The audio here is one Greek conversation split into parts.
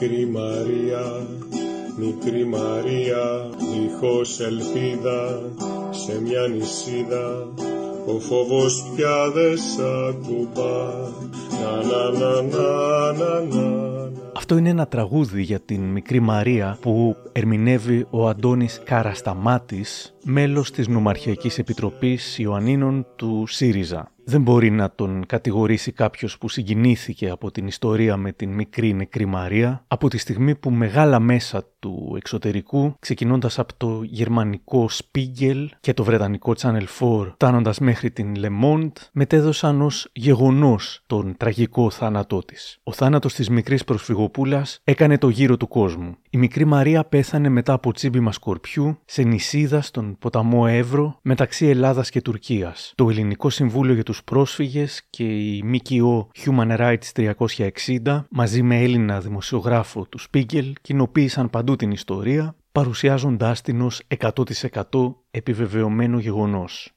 μικρή Μαρία, μικρή Μαρία, δίχως ελπίδα, σε μια νησίδα, ο φόβος πια δεν σ' ακουμπά, να να να να να να. Αυτό είναι ένα τραγούδι για την μικρή Μαρία που ερμηνεύει ο Αντώνης Καρασταμάτης, μέλος της Νομαρχιακής Επιτροπής Ιωαννίνων του ΣΥΡΙΖΑ. Δεν μπορεί να τον κατηγορήσει κάποιος που συγκινήθηκε από την ιστορία με την μικρή νεκρή Μαρία από τη στιγμή που μεγάλα μέσα του εξωτερικού, ξεκινώντας από το γερμανικό Spiegel και το βρετανικό Channel 4, φτάνοντας μέχρι την Le Monde, μετέδωσαν ως γεγονός τον τραγικό θάνατό της. Ο θάνατος της μικρής προσφυγοπούλας έκανε το γύρο του κόσμου. Η μικρή Μαρία πέθανε μετά από τσίμπημα σκορπιού σε νησίδα στον ποταμό Εύρο μεταξύ Ελλάδας και Τουρκίας. Το Ελληνικό Συμβούλιο για τους Πρόσφυγες και η ΜΚΟ Human Rights 360 μαζί με Έλληνα δημοσιογράφο του Spiegel κοινοποίησαν παντού την ιστορία παρουσιάζοντάς την ως 100% επιβεβαιωμένο γεγονός.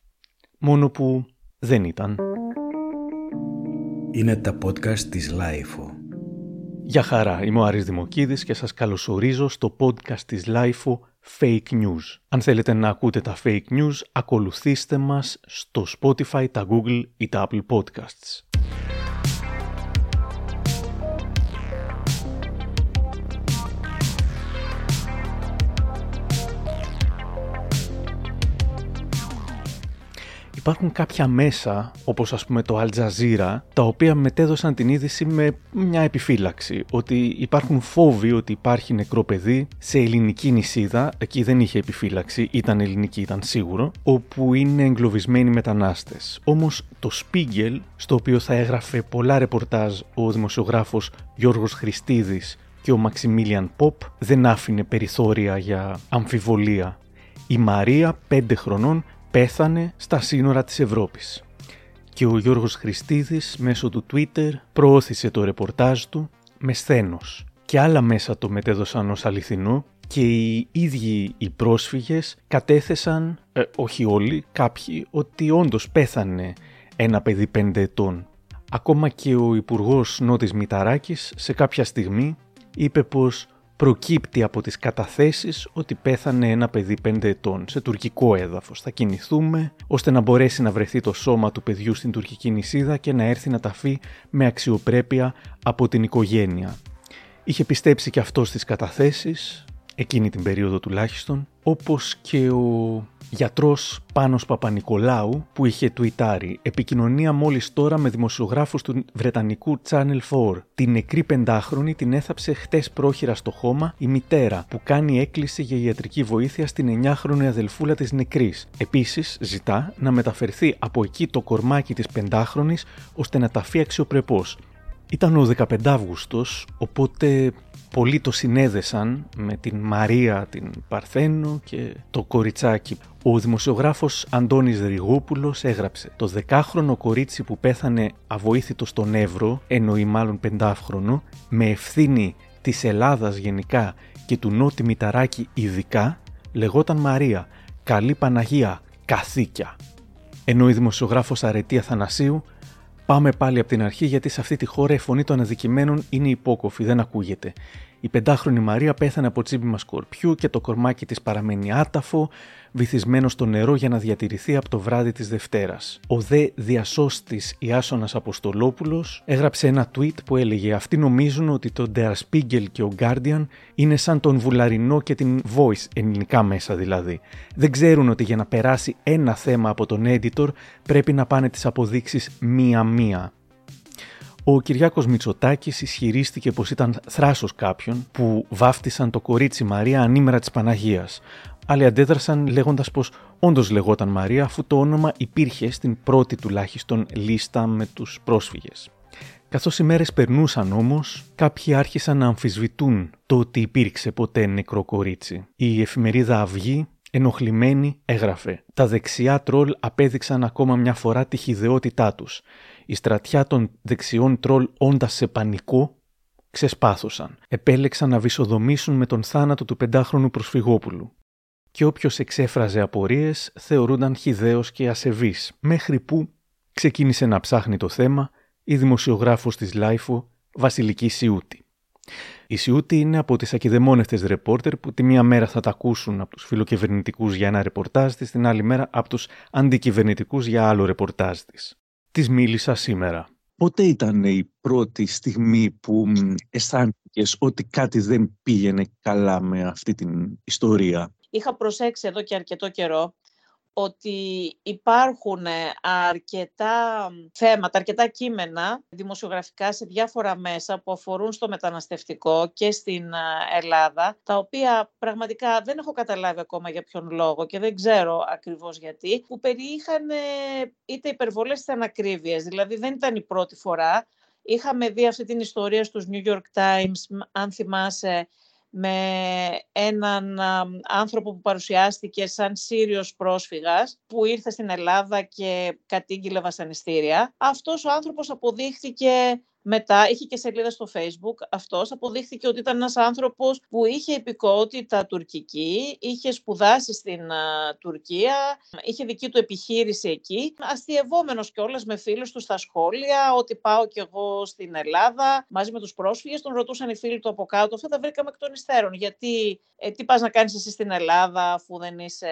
Μόνο που δεν ήταν. Είναι τα podcast της Lifeo. Γεια χαρά, είμαι ο Άρης Δημοκίδης και σας καλωσορίζω στο podcast της Lifeo Fake News. Αν θέλετε να ακούτε τα fake news, ακολουθήστε μας στο Spotify, τα Google ή τα Apple Podcasts. Υπάρχουν κάποια μέσα, όπως ας πούμε το Al Jazeera, τα οποία μετέδωσαν την είδηση με μια επιφύλαξη. Ότι υπάρχουν φόβοι ότι υπάρχει νεκρό παιδί σε ελληνική νησίδα, εκεί δεν είχε επιφύλαξη, ήταν ελληνική, ήταν σίγουρο, όπου είναι εγκλωβισμένοι μετανάστες. Όμως το Spiegel, στο οποίο θα έγραφε πολλά ρεπορτάζ ο δημοσιογράφος Γιώργος Χριστίδης και ο Μαξιμίλιαν Ποπ, δεν άφηνε περιθώρια για αμφιβολία. Η Μαρία, πέντε χρονών, πέθανε στα σύνορα της Ευρώπης. Και ο Γιώργος Χριστίδης μέσω του Twitter προώθησε το ρεπορτάζ του με σθένος. Και άλλα μέσα το μετέδωσαν ως αληθινό και οι ίδιοι οι πρόσφυγες κατέθεσαν, ε, όχι όλοι, κάποιοι, ότι όντως πέθανε ένα παιδί πέντε ετών. Ακόμα και ο Υπουργός Νότης Μηταράκης σε κάποια στιγμή είπε πως προκύπτει από τις καταθέσεις ότι πέθανε ένα παιδί 5 ετών σε τουρκικό έδαφος. Θα κινηθούμε ώστε να μπορέσει να βρεθεί το σώμα του παιδιού στην τουρκική νησίδα και να έρθει να ταφεί με αξιοπρέπεια από την οικογένεια. Είχε πιστέψει και αυτό στις καταθέσεις, εκείνη την περίοδο τουλάχιστον, όπως και ο γιατρός Πάνος Παπανικολάου που είχε τουιτάρει επικοινωνία μόλις τώρα με δημοσιογράφους του Βρετανικού Channel 4. Την νεκρή πεντάχρονη την έθαψε χτες πρόχειρα στο χώμα η μητέρα που κάνει έκκληση για ιατρική βοήθεια στην 9χρονη αδελφούλα της νεκρής. Επίσης ζητά να μεταφερθεί από εκεί το κορμάκι της πεντάχρονης ώστε να ταφεί αξιοπρεπώς. Ήταν ο 15 Αύγουστος, οπότε πολλοί το συνέδεσαν με την Μαρία την Παρθένο και το κοριτσάκι. Ο δημοσιογράφος Αντώνης Ριγόπουλος έγραψε «Το δεκάχρονο κορίτσι που πέθανε αβοήθητο στον Εύρο, εννοεί μάλλον πεντάχρονο, με ευθύνη της Ελλάδας γενικά και του Νότι Μηταράκη ειδικά, λεγόταν Μαρία, καλή Παναγία, καθήκια». Ενώ η δημοσιογράφος Αρετή Αθανασίου Πάμε πάλι από την αρχή γιατί σε αυτή τη χώρα η φωνή των αδικημένων είναι υπόκοφη, δεν ακούγεται. Η πεντάχρονη Μαρία πέθανε από τσίμπημα σκορπιού και το κορμάκι της παραμένει άταφο, βυθισμένο στο νερό για να διατηρηθεί από το βράδυ της Δευτέρας. Ο δε διασώστης Ιάσονας Αποστολόπουλος έγραψε ένα tweet που έλεγε «Αυτοί νομίζουν ότι το Der Spiegel και ο Guardian είναι σαν τον Βουλαρινό και την Voice, ελληνικά μέσα δηλαδή. Δεν ξέρουν ότι για να περάσει ένα θέμα από τον editor πρέπει να πάνε τις αποδείξεις μία-μία. Ο Κυριάκος Μητσοτάκης ισχυρίστηκε πως ήταν θράσος κάποιον που βάφτισαν το κορίτσι Μαρία ανήμερα της Παναγίας. Άλλοι αντέδρασαν λέγοντας πως όντως λεγόταν Μαρία αφού το όνομα υπήρχε στην πρώτη τουλάχιστον λίστα με τους πρόσφυγες. Καθώς οι μέρες περνούσαν όμως, κάποιοι άρχισαν να αμφισβητούν το ότι υπήρξε ποτέ νεκρό κορίτσι. Η εφημερίδα Αυγή ενοχλημένη έγραφε «Τα δεξιά τρόλ απέδειξαν ακόμα μια φορά τη χιδεότητά τους. Η στρατιά των δεξιών τρολ όντας σε πανικό ξεσπάθωσαν. Επέλεξαν να βυσοδομήσουν με τον θάνατο του πεντάχρονου προσφυγόπουλου. Και όποιος εξέφραζε απορίες θεωρούνταν χιδαίος και ασεβής, μέχρι που ξεκίνησε να ψάχνει το θέμα η δημοσιογράφος της LiFO, Βασιλική Σιούτη. Η Σιούτη είναι από τις ακηδεμόνευτες ρεπόρτερ που τη μία μέρα θα τα ακούσουν από τους φιλοκυβερνητικούς για ένα ρεπορτάζ της, την άλλη μέρα από τους αντικυβερνητικούς για άλλο ρεπορτάζ της. Της μίλησας σήμερα. Πότε ήταν η πρώτη στιγμή που αισθάνθηκες ότι κάτι δεν πήγαινε καλά με αυτή την ιστορία; Είχα προσέξει εδώ και αρκετό καιρό ότι υπάρχουν ε, αρκετά θέματα, αρκετά κείμενα δημοσιογραφικά σε διάφορα μέσα που αφορούν στο μεταναστευτικό και στην ε, Ελλάδα, τα οποία πραγματικά δεν έχω καταλάβει ακόμα για ποιον λόγο και δεν ξέρω ακριβώς γιατί, που περιείχαν είτε υπερβολές είτε ανακρίβειες. Δηλαδή δεν ήταν η πρώτη φορά. Είχαμε δει αυτή την ιστορία στους New York Times, αν θυμάσαι, με έναν άνθρωπο που παρουσιάστηκε σαν Σύριος πρόσφυγας που ήρθε στην Ελλάδα και κατήγγειλε βασανιστήρια. Αυτός ο άνθρωπος αποδείχθηκε μετά είχε και σελίδα στο facebook. Αυτός, αποδείχθηκε ότι ήταν ένας άνθρωπος που είχε υπηκότητα τουρκική, είχε σπουδάσει στην Τουρκία, είχε δική του επιχείρηση εκεί, αστειευόμενος κιόλας με φίλους του στα σχόλια, ότι πάω κι εγώ στην Ελλάδα μαζί με τους πρόσφυγες, τον ρωτούσαν οι φίλοι του από κάτω, αυτά τα βρήκαμε εκ των υστέρων, γιατί ε, τι πας να κάνεις εσύ στην Ελλάδα αφού δεν είσαι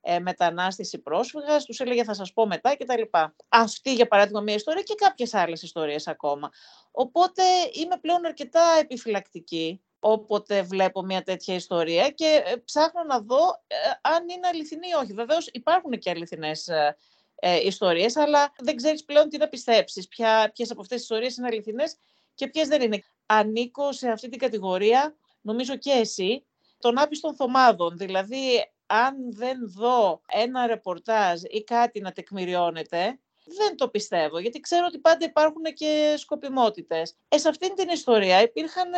ε, μετανάστευση πρόσφυγας, τους έλεγε θα σας πω μετά κτλ. Αυτή για παράδειγμα μια ιστορία και κάποιες άλλες ιστορίες ακόμα. Οπότε είμαι πλέον αρκετά επιφυλακτική όποτε βλέπω μια τέτοια ιστορία και ε, ψάχνω να δω ε, αν είναι αληθινή ή όχι. Βεβαίως υπάρχουν και αληθινές ε, ε, ιστορίες, αλλά δεν ξέρεις πλέον τι να πιστέψεις, ποιες από αυτές τις ιστορίες είναι αληθινές και ποιες δεν είναι. Ανήκω σε αυτή την κατηγορία, νομίζω και εσύ, των άπιστων θωμάδων. Δηλαδή, αν δεν δω ένα ρεπορτάζ ή κάτι να τεκμηριώνεται, δεν το πιστεύω, γιατί ξέρω ότι πάντα υπάρχουν και σκοπιμότητες. Ε, σε αυτήν την ιστορία υπήρχαν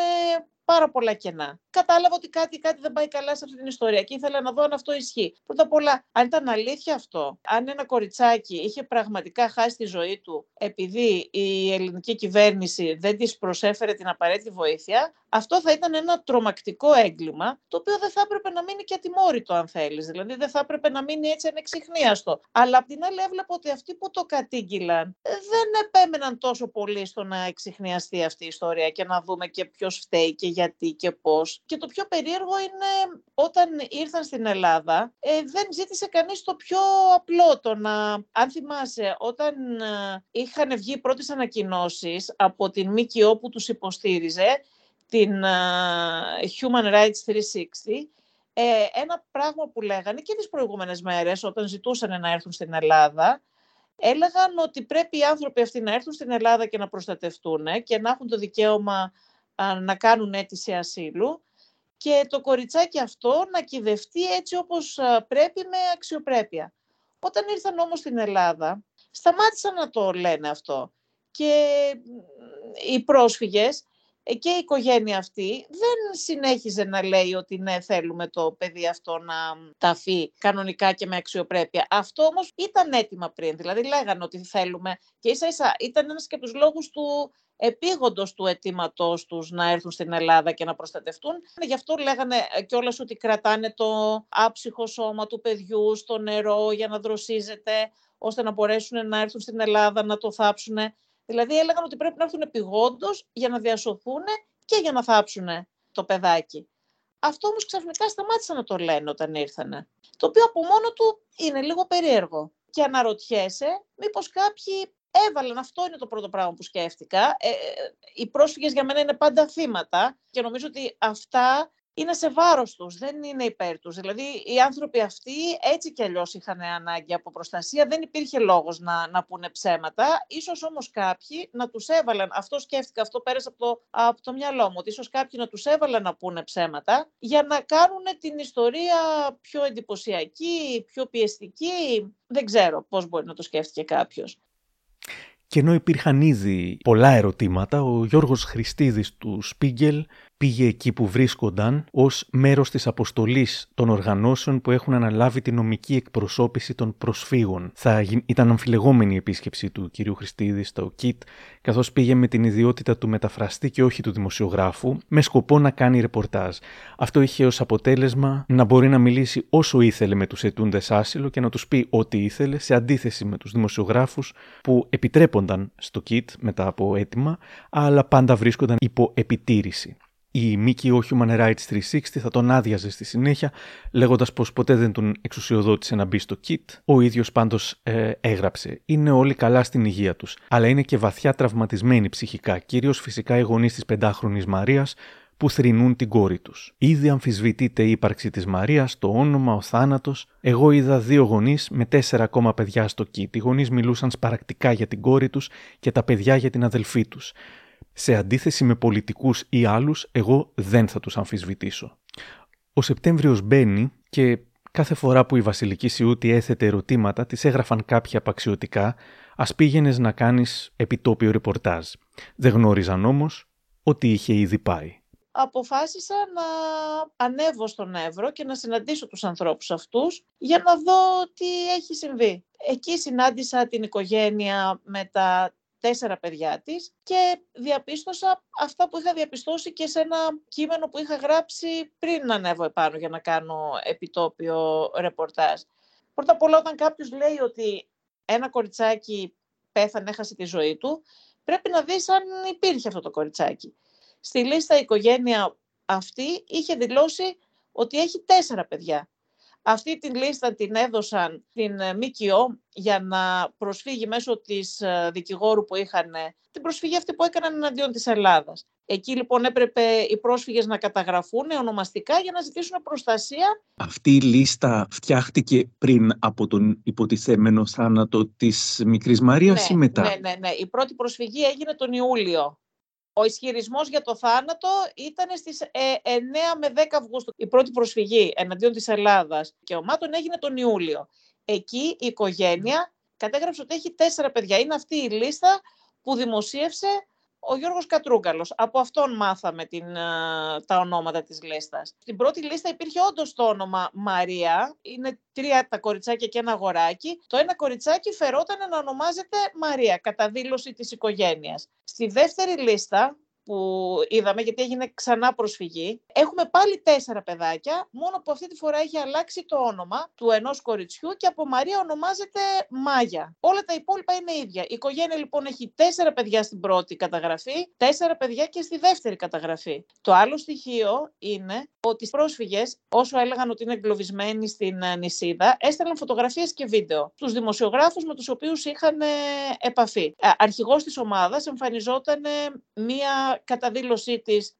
πάρα πολλά κενά. Κατάλαβα ότι κάτι, κάτι δεν πάει καλά σε αυτή την ιστορία και ήθελα να δω αν αυτό ισχύει. Πρώτα απ' όλα, αν ήταν αλήθεια αυτό, αν ένα κοριτσάκι είχε πραγματικά χάσει τη ζωή του επειδή η ελληνική κυβέρνηση δεν της προσέφερε την απαραίτητη βοήθεια, αυτό θα ήταν ένα τρομακτικό έγκλημα, το οποίο δεν θα έπρεπε να μείνει και ατιμόρυτο, αν θέλεις. Δηλαδή, δεν θα έπρεπε να μείνει έτσι ανεξιχνίαστο. Αλλά απ' την άλλη, έβλεπα ότι αυτοί που το κατήγγυλαν δεν επέμεναν τόσο πολύ στο να εξιχνιαστεί αυτή η ιστορία και να δούμε και ποιος φταίει και γιατί και πώς. Και το πιο περίεργο είναι όταν ήρθαν στην Ελλάδα, ε, δεν ζήτησε κανείς το πιο απλό, το να, αν θυμάσαι, όταν ε, είχαν βγει πρώτες ανακοινώσεις από την ΜΚΟ που τους υποστήριζε, την ε, Human Rights 360, ε, ένα πράγμα που λέγανε και τις προηγούμενες μέρες όταν ζητούσαν να έρθουν στην Ελλάδα, έλεγαν ότι πρέπει οι άνθρωποι αυτοί να έρθουν στην Ελλάδα και να προστατευτούν και να έχουν το δικαίωμα να κάνουν αίτηση ασύλου και το κοριτσάκι αυτό να κυδευτεί έτσι όπως πρέπει με αξιοπρέπεια. Όταν ήρθαν όμως στην Ελλάδα, σταμάτησαν να το λένε αυτό. Και οι πρόσφυγες ε, και η οικογένεια αυτή δεν συνέχιζε να λέει ότι ναι θέλουμε το παιδί αυτό να ταφεί κανονικά και με αξιοπρέπεια. Αυτό όμως ήταν έτοιμα πριν, δηλαδή λέγανε ότι θέλουμε και ίσα ίσα ήταν ένας και τους λόγους του επίγοντος του αιτήματός τους να έρθουν στην Ελλάδα και να προστατευτούν. Γι' αυτό λέγανε κιόλας ότι κρατάνε το άψυχο σώμα του παιδιού στο νερό για να δροσίζεται, ώστε να μπορέσουν να έρθουν στην Ελλάδα να το θάψουν. Δηλαδή έλεγαν ότι πρέπει να έρθουν επιγόντως για να διασωθούν και για να θάψουν το παιδάκι. Αυτό όμως ξαφνικά σταμάτησαν να το λένε όταν ήρθανε. Το οποίο από μόνο του είναι λίγο περίεργο. Και αναρωτιέσαι μήπως κάποιοι έβαλαν, αυτό είναι το πρώτο πράγμα που σκέφτηκα. Ε, ε, οι πρόσφυγες για μένα είναι πάντα θύματα και νομίζω ότι αυτά είναι σε βάρος τους, δεν είναι υπέρ τους. Δηλαδή οι άνθρωποι αυτοί έτσι κι αλλιώς είχαν ανάγκη από προστασία, δεν υπήρχε λόγος να, να πούνε ψέματα. Ίσως όμως κάποιοι να τους έβαλαν, αυτό σκέφτηκα, αυτό πέρασε από το, από το μυαλό μου, ότι ίσως κάποιοι να τους έβαλαν να πούνε ψέματα για να κάνουν την ιστορία πιο εντυπωσιακή, πιο πιεστική. Δεν ξέρω πώς μπορεί να το σκέφτηκε κάποιος. Και ενώ υπήρχαν ήδη πολλά ερωτήματα, ο Γιώργος Χριστίδης του Σπίγκελ πήγε εκεί που βρίσκονταν ως μέρος της αποστολής των οργανώσεων που έχουν αναλάβει τη νομική εκπροσώπηση των προσφύγων. Θα ήταν αμφιλεγόμενη η επίσκεψη του κυρίου Χριστίδη στο ΚΙΤ, καθώς πήγε με την ιδιότητα του μεταφραστή και όχι του δημοσιογράφου, με σκοπό να κάνει ρεπορτάζ. Αυτό είχε ως αποτέλεσμα να μπορεί να μιλήσει όσο ήθελε με τους ετούντες άσυλο και να τους πει ό,τι ήθελε, σε αντίθεση με τους δημοσιογράφους που επιτρέπονταν στο ΚΙΤ μετά από αίτημα, αλλά πάντα βρίσκονταν υπό επιτήρηση. Η ΜΚΟ Human Rights 360 θα τον άδειαζε στη συνέχεια, λέγοντας πως ποτέ δεν τον εξουσιοδότησε να μπει στο kit. Ο ίδιος πάντως ε, έγραψε: Είναι όλοι καλά στην υγεία τους, αλλά είναι και βαθιά τραυματισμένοι ψυχικά, κυρίως φυσικά οι γονείς της πεντάχρονης Μαρίας, που θρυνούν την κόρη τους. Ήδη αμφισβητείται η ύπαρξη της Μαρίας, το όνομα, ο θάνατος. Εγώ είδα δύο γονείς με τέσσερα ακόμα παιδιά στο kit. Οι γονείς μιλούσαν σπαρακτικά για την κόρη τους και τα παιδιά για την αδελφή τους. Σε αντίθεση με πολιτικούς ή άλλους, εγώ δεν θα τους αμφισβητήσω. Ο Σεπτέμβριος μπαίνει και κάθε φορά που η Βασιλική Σιούτη έθετε ερωτήματα, τις έγραφαν κάποια απαξιωτικά, ας πήγαινες να κάνεις επιτόπιο ρεπορτάζ. Δεν γνώριζαν όμως ότι είχε ήδη πάει. Αποφάσισα να ανέβω στον Εύρο και να συναντήσω τους ανθρώπους αυτούς για να δω τι έχει συμβεί. Εκεί συνάντησα την οικογένεια με τα τέσσερα παιδιά της και διαπίστωσα αυτά που είχα διαπιστώσει και σε ένα κείμενο που είχα γράψει πριν να ανέβω επάνω για να κάνω επιτόπιο ρεπορτάζ. Πρώτα απ' όλα όταν κάποιος λέει ότι ένα κοριτσάκι πέθανε, έχασε τη ζωή του, πρέπει να δεις αν υπήρχε αυτό το κοριτσάκι. Στη λίστα η οικογένεια αυτή είχε δηλώσει ότι έχει τέσσερα παιδιά. Αυτή την λίστα την έδωσαν την ε, ΜΚΟ για να προσφύγει μέσω της ε, δικηγόρου που είχαν την προσφυγή αυτή που έκαναν εναντίον της Ελλάδας. Εκεί λοιπόν έπρεπε οι πρόσφυγες να καταγραφούν ονομαστικά για να ζητήσουν προστασία. Αυτή η λίστα φτιάχτηκε πριν από τον υποτιθέμενο θάνατο της μικρής Μαρίας ναι, ή μετά; Ναι, ναι, ναι. Η πρώτη προσφυγή έγινε τον Ιούλιο ο ισχυρισμός για το θάνατο ήταν στις 9 ε, με 10 Αυγούστου. Η πρώτη προσφυγή εναντίον της Ελλάδας και ομάτων έγινε τον Ιούλιο. Εκεί η οικογένεια κατέγραψε ότι έχει τέσσερα παιδιά. Είναι αυτή η λίστα που δημοσίευσε ο Γιώργος Κατρούγκαλος. Από αυτόν μάθαμε την, τα ονόματα της λίστας. Στην πρώτη λίστα υπήρχε όντως το όνομα Μαρία. Είναι τρία τα κοριτσάκια και ένα αγοράκι. Το ένα κοριτσάκι φερόταν να ονομάζεται Μαρία, κατά δήλωση της οικογένειας. Στη δεύτερη λίστα που είδαμε, γιατί έγινε ξανά προσφυγή. Έχουμε πάλι τέσσερα παιδάκια, μόνο που αυτή τη φορά έχει αλλάξει το όνομα του ενός κοριτσιού και από Μαρία ονομάζεται Μάγια. Όλα τα υπόλοιπα είναι ίδια. Η οικογένεια λοιπόν έχει τέσσερα παιδιά στην πρώτη καταγραφή, τέσσερα παιδιά και στη δεύτερη καταγραφή. Το άλλο στοιχείο είναι ότι οι πρόσφυγες, όσο έλεγαν ότι είναι εγκλωβισμένοι στην ε, νησίδα, έστελναν φωτογραφίες και βίντεο στους δημοσιογράφους με τους οποίους είχαν ε, επαφή. Ε, αρχηγός της ομάδας εμφανιζόταν μία κατά δήλωσή της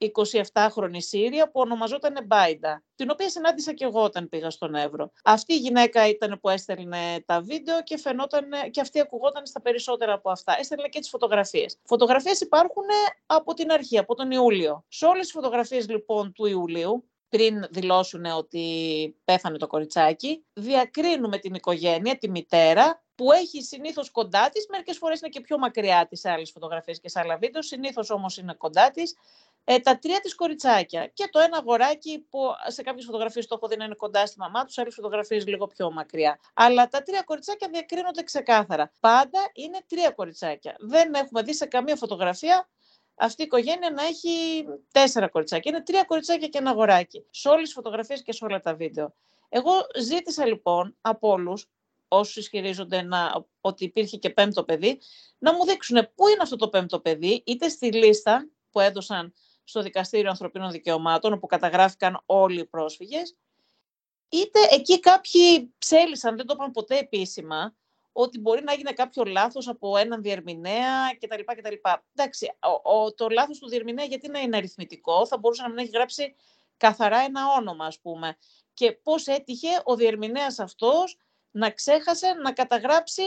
27χρονη Σύρια που ονομαζόταν Μπάιντα, την οποία συνάντησα και εγώ όταν πήγα στον Εύρο. Αυτή η γυναίκα ήταν που έστελνε τα βίντεο και φαινόταν και αυτή ακουγόταν στα περισσότερα από αυτά. Έστελνε και τις φωτογραφίες. Φωτογραφίες υπάρχουν από την αρχή, από τον Ιούλιο. Σε όλες τις φωτογραφίες λοιπόν του Ιουλίου, πριν δηλώσουν ότι πέθανε το κοριτσάκι, διακρίνουμε την οικογένεια, τη μητέρα, που έχει συνήθως κοντά της, μερικές φορές είναι και πιο μακριά της σε άλλες φωτογραφίες και σε άλλα βίντεο, συνήθως όμως είναι κοντά της, ε, τα τρία της κοριτσάκια και το ένα αγοράκι που σε κάποιες φωτογραφίες το έχω δει να είναι κοντά στη μαμά τους, σε άλλες φωτογραφίες λίγο πιο μακριά. Αλλά τα τρία κοριτσάκια διακρίνονται ξεκάθαρα. Πάντα είναι τρία κοριτσάκια. Δεν έχουμε δει σε καμία φωτογραφία αυτή η οικογένεια να έχει τέσσερα κοριτσάκια. Είναι τρία κοριτσάκια και ένα αγοράκι. Σε όλες τις φωτογραφίες και σε όλα τα βίντεο. Εγώ ζήτησα λοιπόν από όλους όσους ισχυρίζονται να, ότι υπήρχε και πέμπτο παιδί, να μου δείξουν πού είναι αυτό το πέμπτο παιδί, είτε στη λίστα που έδωσαν στο Δικαστήριο Ανθρωπίνων Δικαιωμάτων, όπου καταγράφηκαν όλοι οι πρόσφυγες, είτε εκεί κάποιοι ψέλισαν, δεν το είπαν ποτέ επίσημα, ότι μπορεί να γίνει κάποιο λάθος από έναν διερμηνέα κτλ. κτλ. Εντάξει, ο, το λάθος του διερμηνέα γιατί να είναι αριθμητικό, θα μπορούσε να μην έχει γράψει καθαρά ένα όνομα, ας πούμε. Και πώς έτυχε ο διερμηνέας αυτός να ξέχασε να καταγράψει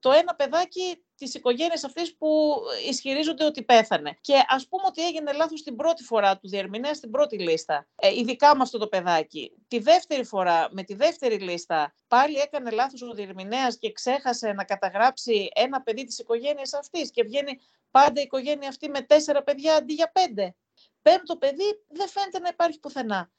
το ένα παιδάκι της οικογένειας αυτής που ισχυρίζονται ότι πέθανε. Και ας πούμε ότι έγινε λάθος την πρώτη φορά του διερμηνέα στην πρώτη λίστα. Ε, ειδικά με αυτό το παιδάκι. Τη δεύτερη φορά, με τη δεύτερη λίστα, πάλι έκανε λάθος ο διερμηνέας και ξέχασε να καταγράψει ένα παιδί της οικογένειας αυτής. Και βγαίνει πάντα η οικογένεια αυτή με τέσσερα παιδιά αντί για πέντε. Πέμπτο παιδί δεν φαίνεται να υπάρχει πουθενά.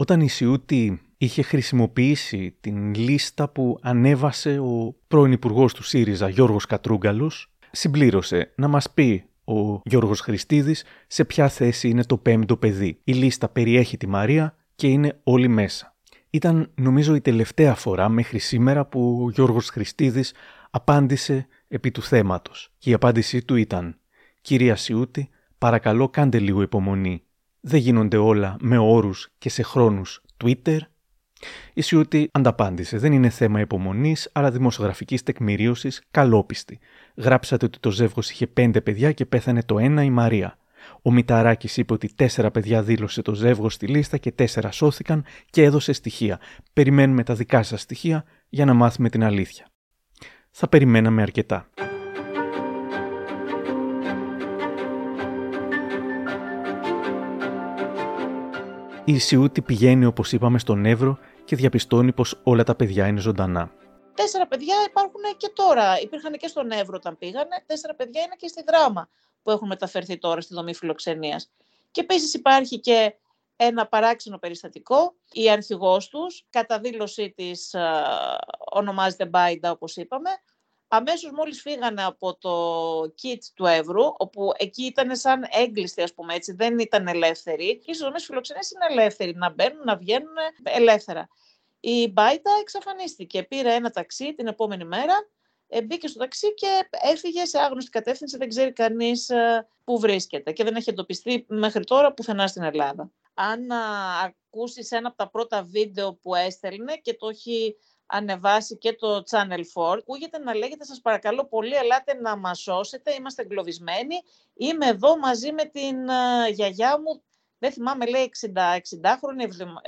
Όταν η Σιούτη είχε χρησιμοποιήσει την λίστα που ανέβασε ο πρώην υπουργός του ΣΥΡΙΖΑ Γιώργος Κατρούγκαλος, συμπλήρωσε να μας πει ο Γιώργος Χριστίδης σε ποια θέση είναι το πέμπτο παιδί. Η λίστα περιέχει τη Μαρία και είναι όλοι μέσα. Ήταν νομίζω η τελευταία φορά μέχρι σήμερα που ο Γιώργος Χριστίδης απάντησε επί του θέματος. Και η απάντησή του ήταν «Κυρία Σιούτη, Παρακαλώ κάντε λίγο υπομονή. Δεν γίνονται όλα με όρους και σε χρόνους Twitter. Η Σιούτη ανταπάντησε. Δεν είναι θέμα υπομονής, αλλά δημοσιογραφικής τεκμηρίωσης καλόπιστη. Γράψατε ότι το ζεύγος είχε πέντε παιδιά και πέθανε το ένα η Μαρία. Ο Μηταράκης είπε ότι τέσσερα παιδιά δήλωσε το ζεύγος στη λίστα και τέσσερα σώθηκαν και έδωσε στοιχεία. Περιμένουμε τα δικά σας στοιχεία για να μάθουμε την αλήθεια. Θα περιμέναμε αρκετά. Η Σιούτη πηγαίνει, όπως είπαμε, στον Εύρο και διαπιστώνει πως όλα τα παιδιά είναι ζωντανά. Τέσσερα παιδιά υπάρχουν και τώρα. Υπήρχαν και στον Εύρο όταν πήγανε. Τέσσερα παιδιά είναι και στη Δράμα που έχουν μεταφερθεί τώρα στη δομή φιλοξενίας. Και επίσης υπάρχει και ένα παράξενο περιστατικό. Η αρχηγός τους, κατά δήλωσή της, ονομάζεται Μπάιντα, όπως είπαμε, αμέσως μόλις φύγανε από το kit του Εύρου, όπου εκεί ήταν σαν έγκλειστοι, ας πούμε έτσι, δεν ήταν ελεύθεροι. Και οι δομές φιλοξενίες είναι ελεύθεροι, να μπαίνουν, να βγαίνουν ελεύθερα. Η Μπάιντα εξαφανίστηκε, πήρε ένα ταξί την επόμενη μέρα, ε, μπήκε στο ταξί και έφυγε σε άγνωστη κατεύθυνση, δεν ξέρει κανείς ε, πού βρίσκεται και δεν έχει εντοπιστεί μέχρι τώρα πουθενά στην Ελλάδα. Αν ακούσεις ένα από τα πρώτα βίντεο που έστελνε και το έχει ανεβάσει και το Channel 4. Ακούγεται να λέγεται σας παρακαλώ πολύ ελάτε να μας σώσετε, είμαστε εγκλωβισμένοι. Είμαι εδώ μαζί με την uh, γιαγιά μου, δεν θυμάμαι λέει 60-60χρονη,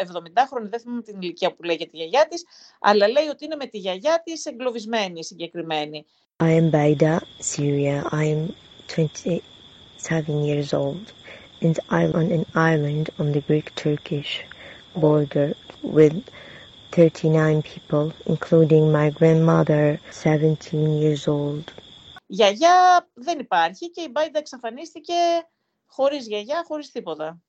70χρονη, δεν θυμάμαι την ηλικία που λέει για τη γιαγιά της, αλλά λέει ότι είναι με τη γιαγιά της εγκλωβισμένη συγκεκριμένη. I am Baida, Syria. I am 27 years old and I'm on an island on the Greek-Turkish border with 39 people, including my grandmother, 17 years old. Γιαγιά δεν υπάρχει και η Μπάιντα εξαφανίστηκε χωρίς γιαγιά, χωρίς τίποτα.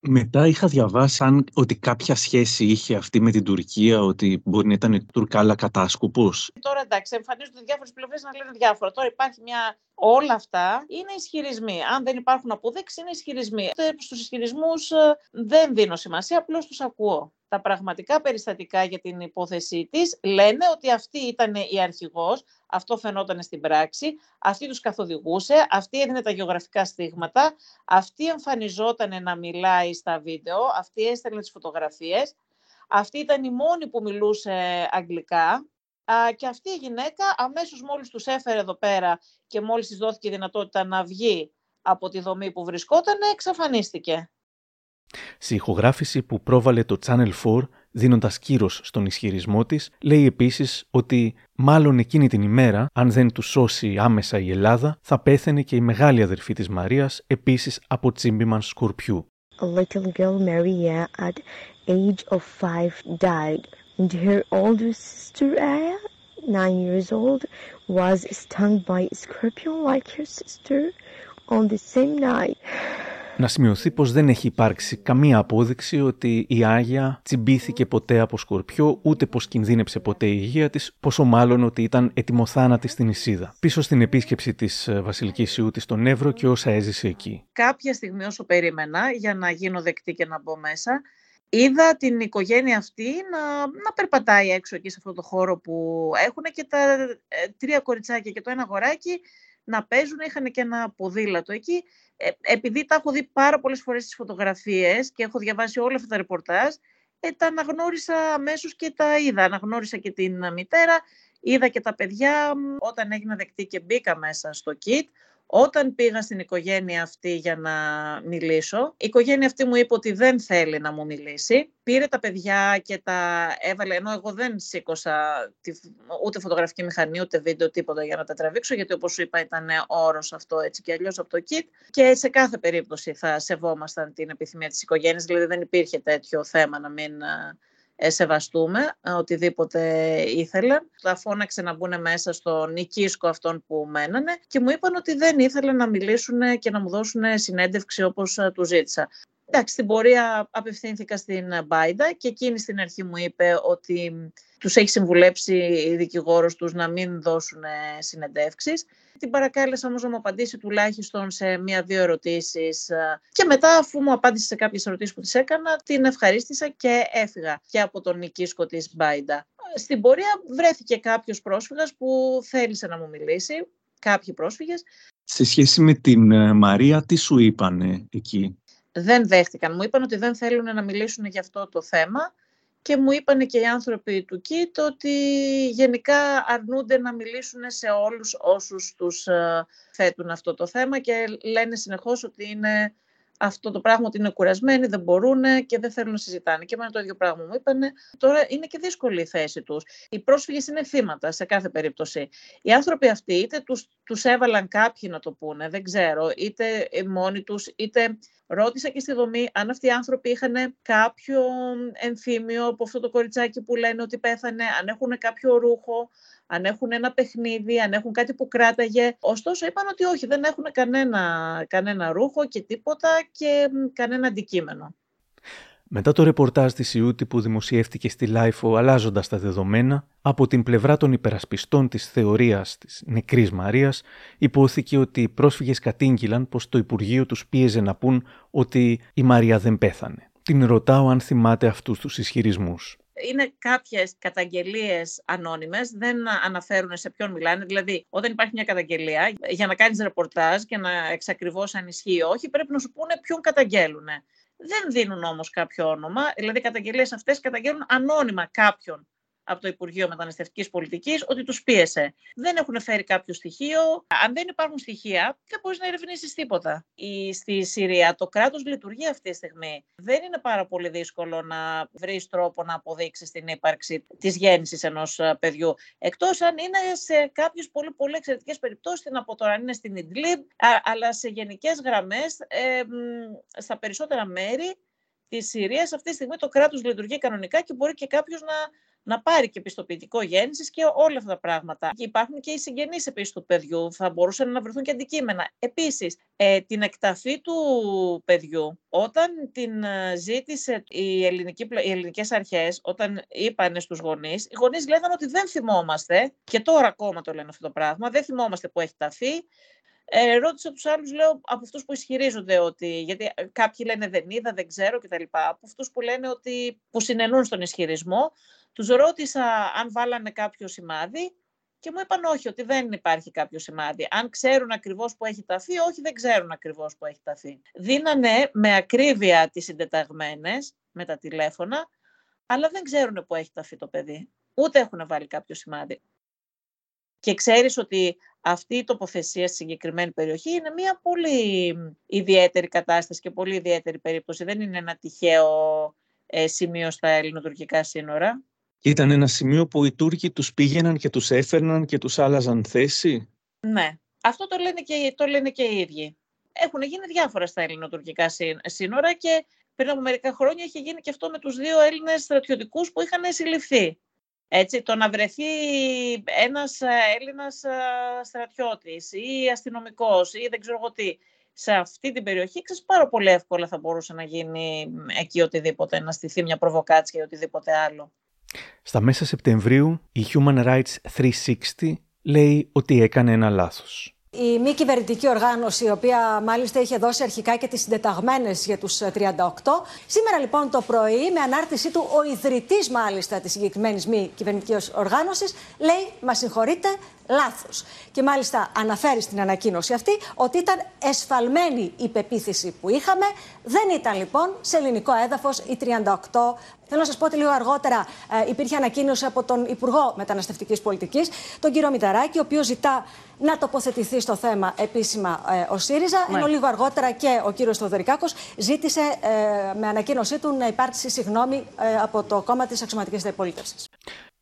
Μετά είχα διαβάσει αν, ότι κάποια σχέση είχε αυτή με την Τουρκία, ότι μπορεί να ήταν η Τουρκάλα κατάσκοπος. Τώρα εντάξει, εμφανίζονται διάφορες πλευρές να λένε διάφορα. Τώρα υπάρχει μια. Όλα αυτά είναι ισχυρισμοί. Αν δεν υπάρχουν αποδείξεις, είναι ισχυρισμοί. Στους ισχυρισμούς ε, δεν δίνω σημασία, απλώς τους ακούω τα πραγματικά περιστατικά για την υπόθεσή της λένε ότι αυτή ήταν η αρχηγός, αυτό φαινόταν στην πράξη, αυτή τους καθοδηγούσε, αυτή έδινε τα γεωγραφικά στίγματα, αυτή εμφανιζόταν να μιλάει στα βίντεο, αυτή έστελνε τις φωτογραφίες, αυτή ήταν η μόνη που μιλούσε αγγλικά και αυτή η γυναίκα αμέσως μόλις τους έφερε εδώ πέρα και μόλις της δόθηκε η δυνατότητα να βγει από τη δομή που βρισκόταν, εξαφανίστηκε. Στη ηχογράφηση που πρόβαλε το Channel 4 δίνοντας κύρος στον ισχυρισμό της, λέει επίσης ότι μάλλον εκείνη την ημέρα, αν δεν του σώσει άμεσα η Ελλάδα, θα πέθαινε και η μεγάλη αδερφή της Μαρίας, επίσης από τσίμπημαν σκορπιού. A little girl Maria at age of five died, and her older sister Aya, nine years old, was stung by a scorpion like her sister on the same night. Να σημειωθεί πως δεν έχει υπάρξει καμία απόδειξη ότι η Άγια τσιμπήθηκε ποτέ από σκορπιό, ούτε πως κινδύνεψε ποτέ η υγεία της, πόσο μάλλον ότι ήταν ετοιμοθάνατη στην Ισίδα. Πίσω στην επίσκεψη της ε, Βασιλικής Ιούτης στον Εύρο και όσα έζησε εκεί. Κάποια στιγμή όσο περίμενα για να γίνω δεκτή και να μπω μέσα, είδα την οικογένεια αυτή να, να περπατάει έξω εκεί σε αυτό το χώρο που έχουν και τα ε, τρία κοριτσάκια και το ένα αγοράκι να παίζουν, είχαν και ένα ποδήλατο εκεί ε, επειδή τα έχω δει πάρα πολλές φορές στις φωτογραφίες και έχω διαβάσει όλα αυτά τα ρεπορτάζ, ε, τα αναγνώρισα αμέσως και τα είδα. Αναγνώρισα και την μητέρα, είδα και τα παιδιά όταν έγινα δεκτή και μπήκα μέσα στο kit. Όταν πήγα στην οικογένεια αυτή για να μιλήσω, η οικογένεια αυτή μου είπε ότι δεν θέλει να μου μιλήσει. Πήρε τα παιδιά και τα έβαλε, ενώ εγώ δεν σήκωσα ούτε φωτογραφική μηχανή, ούτε βίντεο, τίποτα για να τα τραβήξω, γιατί όπως σου είπα ήταν όρος αυτό έτσι και αλλιώς από το kit. Και σε κάθε περίπτωση θα σεβόμασταν την επιθυμία της οικογένειας, δηλαδή δεν υπήρχε τέτοιο θέμα να μην ε, σεβαστούμε ε, οτιδήποτε ήθελαν. Τα φώναξε να μπουν μέσα στο νικίσκο αυτών που μένανε και μου είπαν ότι δεν ήθελαν να μιλήσουν και να μου δώσουν συνέντευξη όπως ε, του ζήτησα. Εντάξει, στην πορεία απευθύνθηκα στην Μπάιντα και εκείνη στην αρχή μου είπε ότι τους έχει συμβουλέψει η δικηγόρος τους να μην δώσουν συνεντεύξεις. Την παρακάλεσα όμως να μου απαντήσει τουλάχιστον σε μία-δύο ερωτήσεις και μετά αφού μου απάντησε σε κάποιες ερωτήσεις που της έκανα την ευχαρίστησα και έφυγα και από τον οικίσκο της Μπάιντα. Στην πορεία βρέθηκε κάποιος πρόσφυγας που θέλησε να μου μιλήσει κάποιοι πρόσφυγες. Σε σχέση με την ε, Μαρία, τι σου είπανε εκεί; Δεν δέχτηκαν. Μου είπαν ότι δεν θέλουν να μιλήσουν για αυτό το θέμα και μου είπαν και οι άνθρωποι του ΚΙΤ ότι γενικά αρνούνται να μιλήσουν σε όλους όσους τους ε, θέτουν αυτό το θέμα και λένε συνεχώς ότι είναι αυτό το πράγμα ότι είναι κουρασμένοι, δεν μπορούν και δεν θέλουν να συζητάνε. Και εμένα το ίδιο πράγμα μου είπαν. Τώρα είναι και δύσκολη η θέση τους. Οι πρόσφυγες είναι θύματα σε κάθε περίπτωση. Οι άνθρωποι αυτοί είτε τους τους έβαλαν κάποιοι να το πούνε, δεν ξέρω, είτε μόνοι τους, είτε Ρώτησα και στη δομή αν αυτοί οι άνθρωποι είχαν κάποιο ενθύμιο από αυτό το κοριτσάκι που λένε ότι πέθανε, αν έχουν κάποιο ρούχο, αν έχουν ένα παιχνίδι, αν έχουν κάτι που κράταγε. Ωστόσο είπαν ότι όχι, δεν έχουν κανένα, κανένα ρούχο και τίποτα και κανένα αντικείμενο. Μετά το ρεπορτάζ της Σιούτη που δημοσιεύτηκε στη LiFO αλλάζοντας τα δεδομένα, από την πλευρά των υπερασπιστών της θεωρίας της νεκρής Μαρίας, ειπώθηκε ότι οι πρόσφυγες κατήγγειλαν πως το Υπουργείο τους πίεζε να πουν ότι η Μαρία δεν πέθανε. Την ρωτάω αν θυμάται αυτούς τους ισχυρισμούς είναι κάποιες καταγγελίες ανώνυμες, δεν αναφέρουν σε ποιον μιλάνε. Δηλαδή, όταν υπάρχει μια καταγγελία, για να κάνεις ρεπορτάζ και να εξακριβώσεις αν ισχύει ή όχι, πρέπει να σου πούνε ποιον καταγγέλουν. Δεν δίνουν όμως κάποιο όνομα, δηλαδή οι καταγγελίες αυτές καταγγέλνουν ανώνυμα κάποιον από το Υπουργείο Μεταναστευτικής Πολιτικής ότι τους πίεσε. Δεν έχουν φέρει κάποιο στοιχείο. Αν δεν υπάρχουν στοιχεία, δεν μπορείς να ερευνήσεις τίποτα. Η, στη Συρία το κράτος λειτουργεί αυτή τη στιγμή. Δεν είναι πάρα πολύ δύσκολο να βρεις τρόπο να αποδείξεις την ύπαρξη της γέννησης ενός ε, παιδιού. Εκτός αν είναι σε κάποιες πολύ, πολύ εξαιρετικές περιπτώσεις, την από τώρα είναι στην Ιντλίμπ, αλλά σε γενικές γραμμές, ε, στα περισσότερα μέρη της Συρίας αυτή τη στιγμή το κράτος λειτουργεί κανονικά και μπορεί και κάποιος να να πάρει και πιστοποιητικό γέννησης και όλα αυτά τα πράγματα. Και υπάρχουν και οι συγγενείς επίσης του παιδιού, θα μπορούσαν να βρεθούν και αντικείμενα. Επίσης, ε, την εκταφή του παιδιού, όταν την ε, ζήτησε οι, ελληνική, οι ελληνικές αρχές, όταν είπαν στους γονείς, οι γονείς λέγανε ότι δεν θυμόμαστε, και τώρα ακόμα το λένε αυτό το πράγμα, δεν θυμόμαστε που έχει ταφεί, ε, ρώτησα τους άλλους, λέω, από αυτούς που ισχυρίζονται ότι, γιατί ε, κάποιοι λένε δεν είδα, δεν ξέρω κτλ. Από αυτούς που λένε ότι, που συνενούν στον ισχυρισμό, τους ρώτησα αν βάλανε κάποιο σημάδι και μου είπαν όχι, ότι δεν υπάρχει κάποιο σημάδι. Αν ξέρουν ακριβώς που έχει ταφεί, όχι δεν ξέρουν ακριβώς που έχει ταφεί. Δίνανε με ακρίβεια τις συντεταγμένες με τα τηλέφωνα, αλλά δεν ξέρουν που έχει ταφεί το παιδί. Ούτε έχουν βάλει κάποιο σημάδι. Και ξέρεις ότι αυτή η τοποθεσία στη συγκεκριμένη περιοχή είναι μια πολύ ιδιαίτερη κατάσταση και πολύ ιδιαίτερη περίπτωση. Δεν είναι ένα τυχαίο ε, σημείο στα ελληνοτουρκικά σύνορα. Ήταν ένα σημείο που οι Τούρκοι τους πήγαιναν και τους έφερναν και τους άλλαζαν θέση; Ναι. Αυτό το λένε και, το λένε και οι ίδιοι. Έχουν γίνει διάφορα στα ελληνοτουρκικά σύνορα και πριν από μερικά χρόνια είχε γίνει και αυτό με τους δύο Έλληνες στρατιωτικούς που είχαν συλληφθεί. Έτσι, το να βρεθεί ένας ε, Έλληνας ε, στρατιώτης ή αστυνομικός ή δεν ξέρω εγώ τι σε αυτή την περιοχή, ξέρεις πάρα πολύ εύκολα θα μπορούσε να γίνει εκεί οτιδήποτε, να στηθεί μια προβοκάτσια ή οτιδήποτε άλλο. Στα μέσα Σεπτεμβρίου η Human Rights 360 λέει ότι έκανε ένα λάθος. Η μη κυβερνητική οργάνωση, η οποία μάλιστα είχε δώσει αρχικά και τις συντεταγμένες για τους 38. Σήμερα λοιπόν το πρωί, με ανάρτησή του, ο ιδρυτής μάλιστα της συγκεκριμένης μη κυβερνητικής οργάνωσης, λέει «Μα συγχωρείτε, λάθος». Και μάλιστα αναφέρει στην ανακοίνωση αυτή ότι ήταν εσφαλμένη η πεποίθηση που είχαμε, δεν ήταν λοιπόν σε ελληνικό έδαφος οι 38 Θέλω να σας πω ότι λίγο αργότερα ε, υπήρχε ανακοίνωση από τον Υπουργό Μεταναστευτικής Πολιτικής, τον κύριο Μηταράκη, ο οποίος ζητά να τοποθετηθεί στο θέμα επίσημα ε, ο ΣΥΡΙΖΑ. Ναι. Ενώ λίγο αργότερα και ο κύριος Θοδωρικάκο ζήτησε ε, με ανακοίνωσή του να υπάρξει συγγνώμη ε, από το κόμμα της Αξιωματικής Αντιπολίτευση.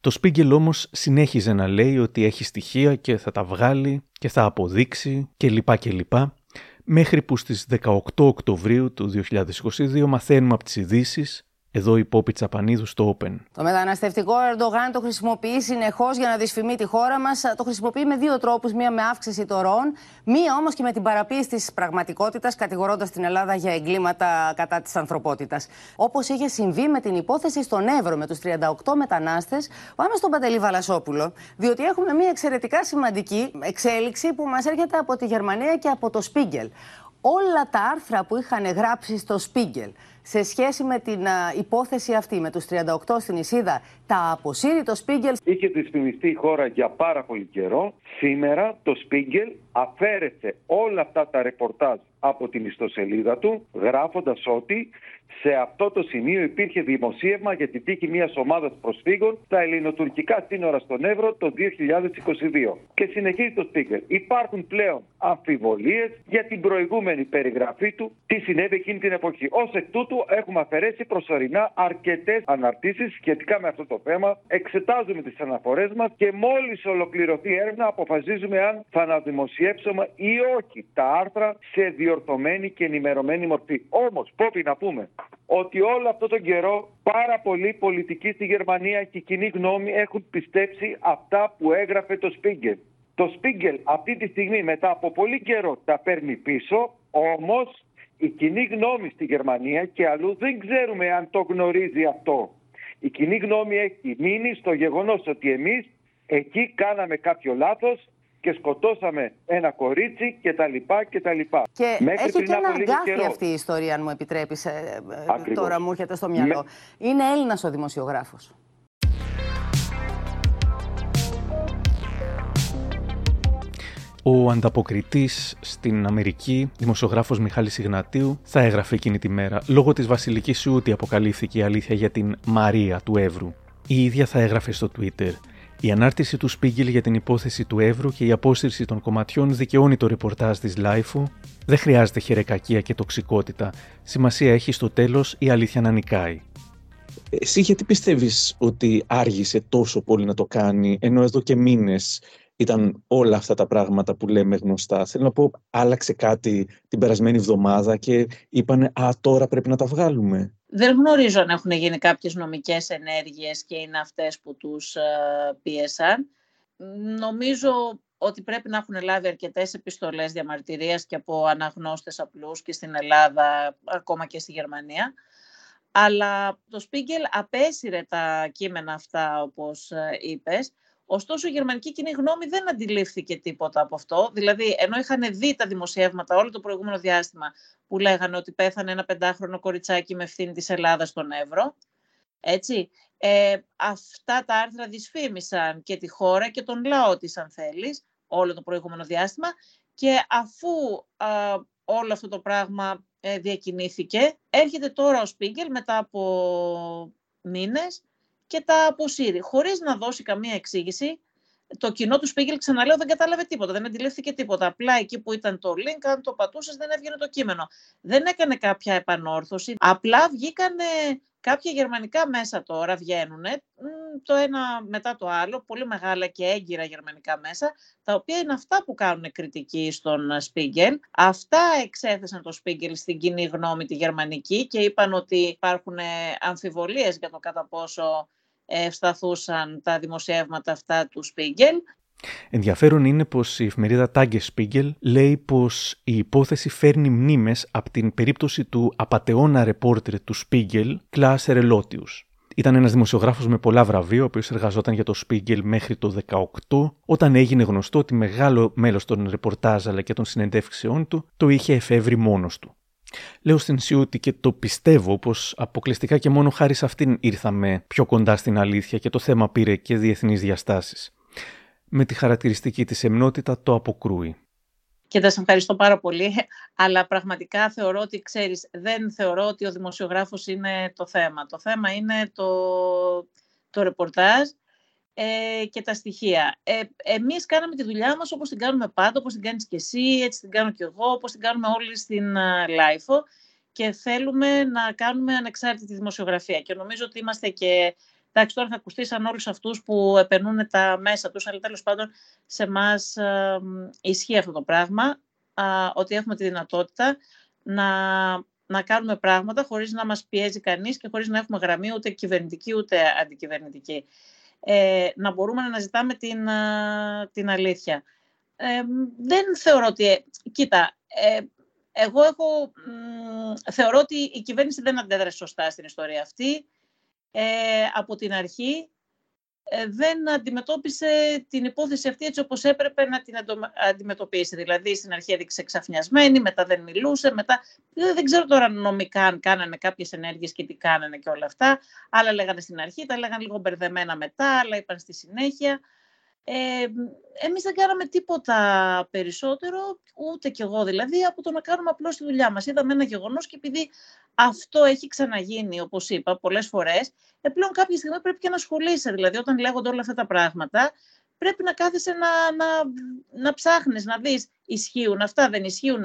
Το Σπίγκελ όμως συνέχιζε να λέει ότι έχει στοιχεία και θα τα βγάλει και θα αποδείξει κλπ. κλπ. Μέχρι που στις 18 Οκτωβρίου του 2022 μαθαίνουμε από τις ειδήσεις εδώ η Πόπη Τσαπανίδου στο Open. Το μεταναστευτικό Ερντογάν το χρησιμοποιεί συνεχώς για να δυσφημεί τη χώρα μας. Το χρησιμοποιεί με δύο τρόπους. Μία με αύξηση των ροών, μία όμως και με την παραποίηση της πραγματικότητας, κατηγορώντας την Ελλάδα για εγκλήματα κατά της ανθρωπότητας. Όπως είχε συμβεί με την υπόθεση στον Εύρο με τους 38 μετανάστες. Πάμε στον Παντελή Βαλασόπουλο, διότι έχουμε μία εξαιρετικά σημαντική εξέλιξη που μας έρχεται από τη Γερμανία και από το Σπίγκελ. όλα τα άρθρα που είχαν γράψει στο Spiegel σε σχέση με την υπόθεση αυτή, με τους 38 στην Ισίδα, τα αποσύρει το Spiegel. Είχε δυσφημιστεί η χώρα για πάρα πολύ καιρό. Σήμερα το Spiegel αφαίρεσε όλα αυτά τα ρεπορτάζ από την ιστοσελίδα του, γράφοντας ότι σε αυτό το σημείο υπήρχε δημοσίευμα για την τύχη μιας ομάδας προσφύγων στα ελληνοτουρκικά σύνορα στον Εύρο το 2022. Και συνεχίζει το Σπίγκερ. Υπάρχουν πλέον αμφιβολίες για την προηγούμενη περιγραφή του, τι συνέβη εκείνη την εποχή. Ω εκ τούτου, έχουμε αφαιρέσει προσωρινά αρκετές αναρτήσεις σχετικά με αυτό το θέμα. Εξετάζουμε τις αναφορές μας και μόλις ολοκληρωθεί η έρευνα, αποφασίζουμε αν θα αναδημοσιεύσουμε ή όχι τα άρθρα σε διορθωμένη και ενημερωμένη μορφή. Όμως, πρέπει να πούμε ότι όλο αυτό τον καιρό πάρα πολλοί πολιτικοί στη Γερμανία και η κοινή γνώμη έχουν πιστέψει αυτά που έγραφε το Σπίγκελ. Το Σπίγκελ αυτή τη στιγμή μετά από πολύ καιρό τα παίρνει πίσω, όμως η κοινή γνώμη στη Γερμανία και αλλού δεν ξέρουμε αν το γνωρίζει αυτό. Η κοινή γνώμη έχει μείνει στο γεγονός ότι εμείς εκεί κάναμε κάποιο λάθος και σκοτώσαμε ένα κορίτσι και τα λοιπά και τα λοιπά. Και Μέχρι έχει και ένα αγκάθι αυτή η ιστορία, αν μου επιτρέπεις, ε, ε, τώρα μου έρχεται στο μυαλό. Είναι Έλληνας ο δημοσιογράφος. Ο ανταποκριτής στην Αμερική, δημοσιογράφος Μιχάλης Ιγνατίου, θα έγραφε εκείνη τη μέρα. Λόγω της βασιλικής Σιούτη αποκαλύφθηκε η αλήθεια για την Μαρία του Εύρου. Η ίδια θα έγραφε στο Twitter. Η ανάρτηση του Σπίγκελ για την υπόθεση του Εύρου και η απόσυρση των κομματιών δικαιώνει το ρεπορτάζ της Λάιφου. Δεν χρειάζεται χερεκακία και τοξικότητα. Σημασία έχει στο τέλος η αλήθεια να νικάει. Εσύ γιατί πιστεύεις ότι άργησε τόσο πολύ να το κάνει, ενώ εδώ και μήνες ήταν όλα αυτά τα πράγματα που λέμε γνωστά; Θέλω να πω, άλλαξε κάτι την περασμένη εβδομάδα και είπανε «Α, τώρα πρέπει να τα βγάλουμε». Δεν γνωρίζω αν έχουν γίνει κάποιες νομικές ενέργειες και είναι αυτές που τους ε, πίεσαν. Νομίζω ότι πρέπει να έχουν λάβει αρκετές επιστολές διαμαρτυρίας και από αναγνώστες απλούς και στην Ελλάδα, ακόμα και στη Γερμανία. Αλλά το Σπίγκελ απέσυρε τα κείμενα αυτά, όπως ε, είπες, Ωστόσο, η γερμανική κοινή γνώμη δεν αντιλήφθηκε τίποτα από αυτό. Δηλαδή, ενώ είχαν δει τα δημοσιεύματα όλο το προηγούμενο διάστημα που λέγανε ότι πέθανε ένα πεντάχρονο κοριτσάκι με ευθύνη της Ελλάδας στον Εύρο, έτσι, ε, αυτά τα άρθρα δυσφήμισαν και τη χώρα και τον λαό της, αν θέλεις, όλο το προηγούμενο διάστημα και αφού όλο αυτό το πράγμα ε, διακινήθηκε, έρχεται τώρα ο Σπίγκελ μετά από μήνες και τα αποσύρει, χωρίς να δώσει καμία εξήγηση. Το κοινό τους Σπίγκελ, ξαναλέω, δεν κατάλαβε τίποτα, δεν αντιλήφθηκε τίποτα. Απλά εκεί που ήταν το link, αν το πατούσες, δεν έβγαινε το κείμενο. Δεν έκανε κάποια επανόρθωση. Απλά βγήκανε κάποια γερμανικά μέσα τώρα, βγαίνουν το ένα μετά το άλλο, πολύ μεγάλα και έγκυρα γερμανικά μέσα, τα οποία είναι αυτά που κάνουν κριτική στον Σπίγκελ. Αυτά εξέθεσαν το Σπίγκελ στην κοινή γνώμη τη γερμανική και είπαν ότι υπάρχουν αμφιβολίες για το κατά πόσο ευσταθούσαν τα δημοσιεύματα αυτά του Σπίγκελ. Ενδιαφέρον είναι πως η εφημερίδα Τάγκε Σπίγκελ λέει πως η υπόθεση φέρνει μνήμες από την περίπτωση του απατεώνα ρεπόρτερ του Σπίγκελ, Κλάς Ερελότιους. Ήταν ένας δημοσιογράφος με πολλά βραβεία, ο οποίος εργαζόταν για το Spiegel μέχρι το 18, όταν έγινε γνωστό ότι μεγάλο μέλος των ρεπορτάζ αλλά και των συνεντεύξεών του το είχε εφεύρει μόνος του. Λέω στην Σιούτη και το πιστεύω πως αποκλειστικά και μόνο χάρη σε αυτήν ήρθαμε πιο κοντά στην αλήθεια και το θέμα πήρε και διεθνείς διαστάσεις. Με τη χαρακτηριστική της εμνότητα το αποκρούει. Και θα σε ευχαριστώ πάρα πολύ, αλλά πραγματικά θεωρώ ότι, ξέρεις, δεν θεωρώ ότι ο δημοσιογράφος είναι το θέμα. Το θέμα είναι το, το ρεπορτάζ ε, και τα στοιχεία. Ε, εμείς κάναμε τη δουλειά μας όπως την κάνουμε πάντα, όπως την κάνεις και εσύ, έτσι την κάνω και εγώ, όπως την κάνουμε όλοι στην uh, και θέλουμε να κάνουμε ανεξάρτητη δημοσιογραφία. Και νομίζω ότι είμαστε και... Εντάξει, τώρα θα ακουστεί σαν όλους αυτούς που επενούν τα μέσα τους, αλλά τέλος πάντων σε εμά ε, ισχύει αυτό το πράγμα, ότι έχουμε τη δυνατότητα να, να κάνουμε πράγματα χωρίς να μας πιέζει κανείς και χωρίς να έχουμε γραμμή ούτε κυβερνητική ούτε αντικυβερνητική ε, να μπορούμε να αναζητάμε την, την αλήθεια. Ε, δεν θεωρώ ότι... Ε, κοίτα, ε, εγώ έχω, θεωρώ ότι η κυβέρνηση δεν αντέδρασε σωστά στην ιστορία αυτή. από την αρχή ε, δεν αντιμετώπισε την υπόθεση αυτή έτσι όπως έπρεπε να την αντιμετωπίσει. Δηλαδή στην αρχή έδειξε ξαφνιασμένη, μετά δεν μιλούσε, μετά δεν ξέρω τώρα νομικά αν κάνανε κάποιες ενέργειες και τι κάνανε και όλα αυτά. Άλλα λέγανε στην αρχή, τα λέγανε λίγο μπερδεμένα μετά, άλλα είπαν στη συνέχεια. Ε, εμείς δεν κάναμε τίποτα περισσότερο, ούτε κι εγώ δηλαδή, από το να κάνουμε απλώς τη δουλειά μας. Είδαμε ένα γεγονός και επειδή αυτό έχει ξαναγίνει, όπως είπα, πολλές φορές, ε, πλέον κάποια στιγμή πρέπει και να ασχολείσαι. Δηλαδή, όταν λέγονται όλα αυτά τα πράγματα, πρέπει να κάθεσαι να, να, να ψάχνεις, να δεις ισχύουν αυτά, δεν ισχύουν.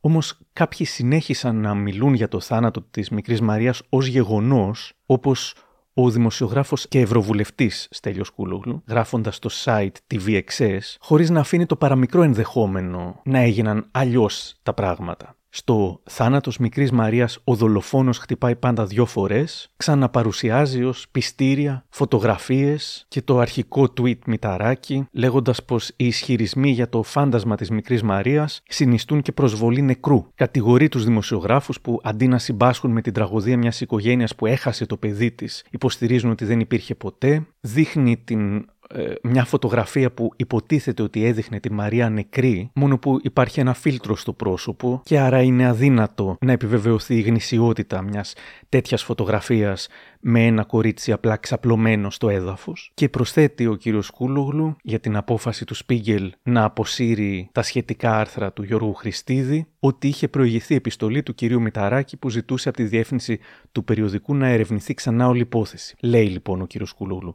Όμως κάποιοι συνέχισαν να μιλούν για το θάνατο της μικρής Μαρίας ως γεγονός, όπως ο δημοσιογράφος και ευρωβουλευτής Στέλιος Κούλογλου, γράφοντας στο site TVXS, χωρίς να αφήνει το παραμικρό ενδεχόμενο να έγιναν αλλιώς τα πράγματα. Στο «Θάνατος μικρής Μαρίας» ο δολοφόνος χτυπάει πάντα δυο φορές, ξαναπαρουσιάζει ως πιστήρια, φωτογραφίες και το αρχικό tweet Μηταράκη λέγοντας πως οι ισχυρισμοί για το φάντασμα της μικρής Μαρίας συνιστούν και προσβολή νεκρού. Κατηγορεί τους δημοσιογράφους που αντί να συμπάσχουν με την τραγωδία μιας οικογένειας που έχασε το παιδί της υποστηρίζουν ότι δεν υπήρχε ποτέ, δείχνει την ε, μια φωτογραφία που υποτίθεται ότι έδειχνε τη Μαρία νεκρή, μόνο που υπάρχει ένα φίλτρο στο πρόσωπο και άρα είναι αδύνατο να επιβεβαιωθεί η γνησιότητα μιας τέτοιας φωτογραφίας με ένα κορίτσι απλά ξαπλωμένο στο έδαφος και προσθέτει ο κύριος Κούλογλου για την απόφαση του Σπίγκελ να αποσύρει τα σχετικά άρθρα του Γιώργου Χριστίδη ότι είχε προηγηθεί επιστολή του κυρίου Μηταράκη που ζητούσε από τη διεύθυνση του περιοδικού να ερευνηθεί ξανά όλη υπόθεση. Λέει λοιπόν ο κύριος Κούλογλου.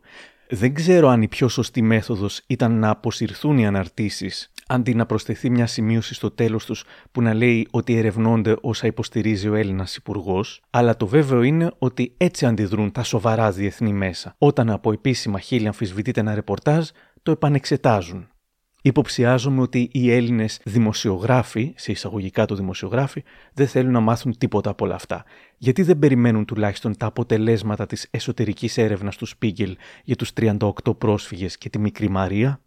Δεν ξέρω αν η πιο σωστή μέθοδος ήταν να αποσυρθούν οι αναρτήσεις αντί να προσθεθεί μια σημείωση στο τέλος τους που να λέει ότι ερευνώνται όσα υποστηρίζει ο Έλληνας υπουργός, αλλά το βέβαιο είναι ότι έτσι αντιδρούν τα σοβαρά διεθνή μέσα. Όταν από επίσημα χείλη αμφισβητείται ένα ρεπορτάζ, το επανεξετάζουν. Υποψιάζομαι ότι οι Έλληνες δημοσιογράφοι, σε εισαγωγικά το δημοσιογράφοι, δεν θέλουν να μάθουν τίποτα από όλα αυτά. Γιατί δεν περιμένουν τουλάχιστον τα αποτελέσματα της εσωτερικής έρευνας του Σπίγκελ για τους 38 πρόσφυγες και τη μικρή Μαρία;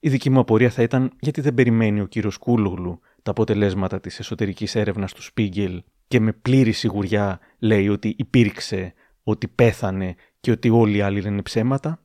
Η δική μου απορία θα ήταν γιατί δεν περιμένει ο κύριος Κούλογλου τα αποτελέσματα της εσωτερικής έρευνας του Σπίγκελ και με πλήρη σιγουριά λέει ότι υπήρξε, ότι πέθανε και ότι όλοι οι άλλοι λένε ψέματα;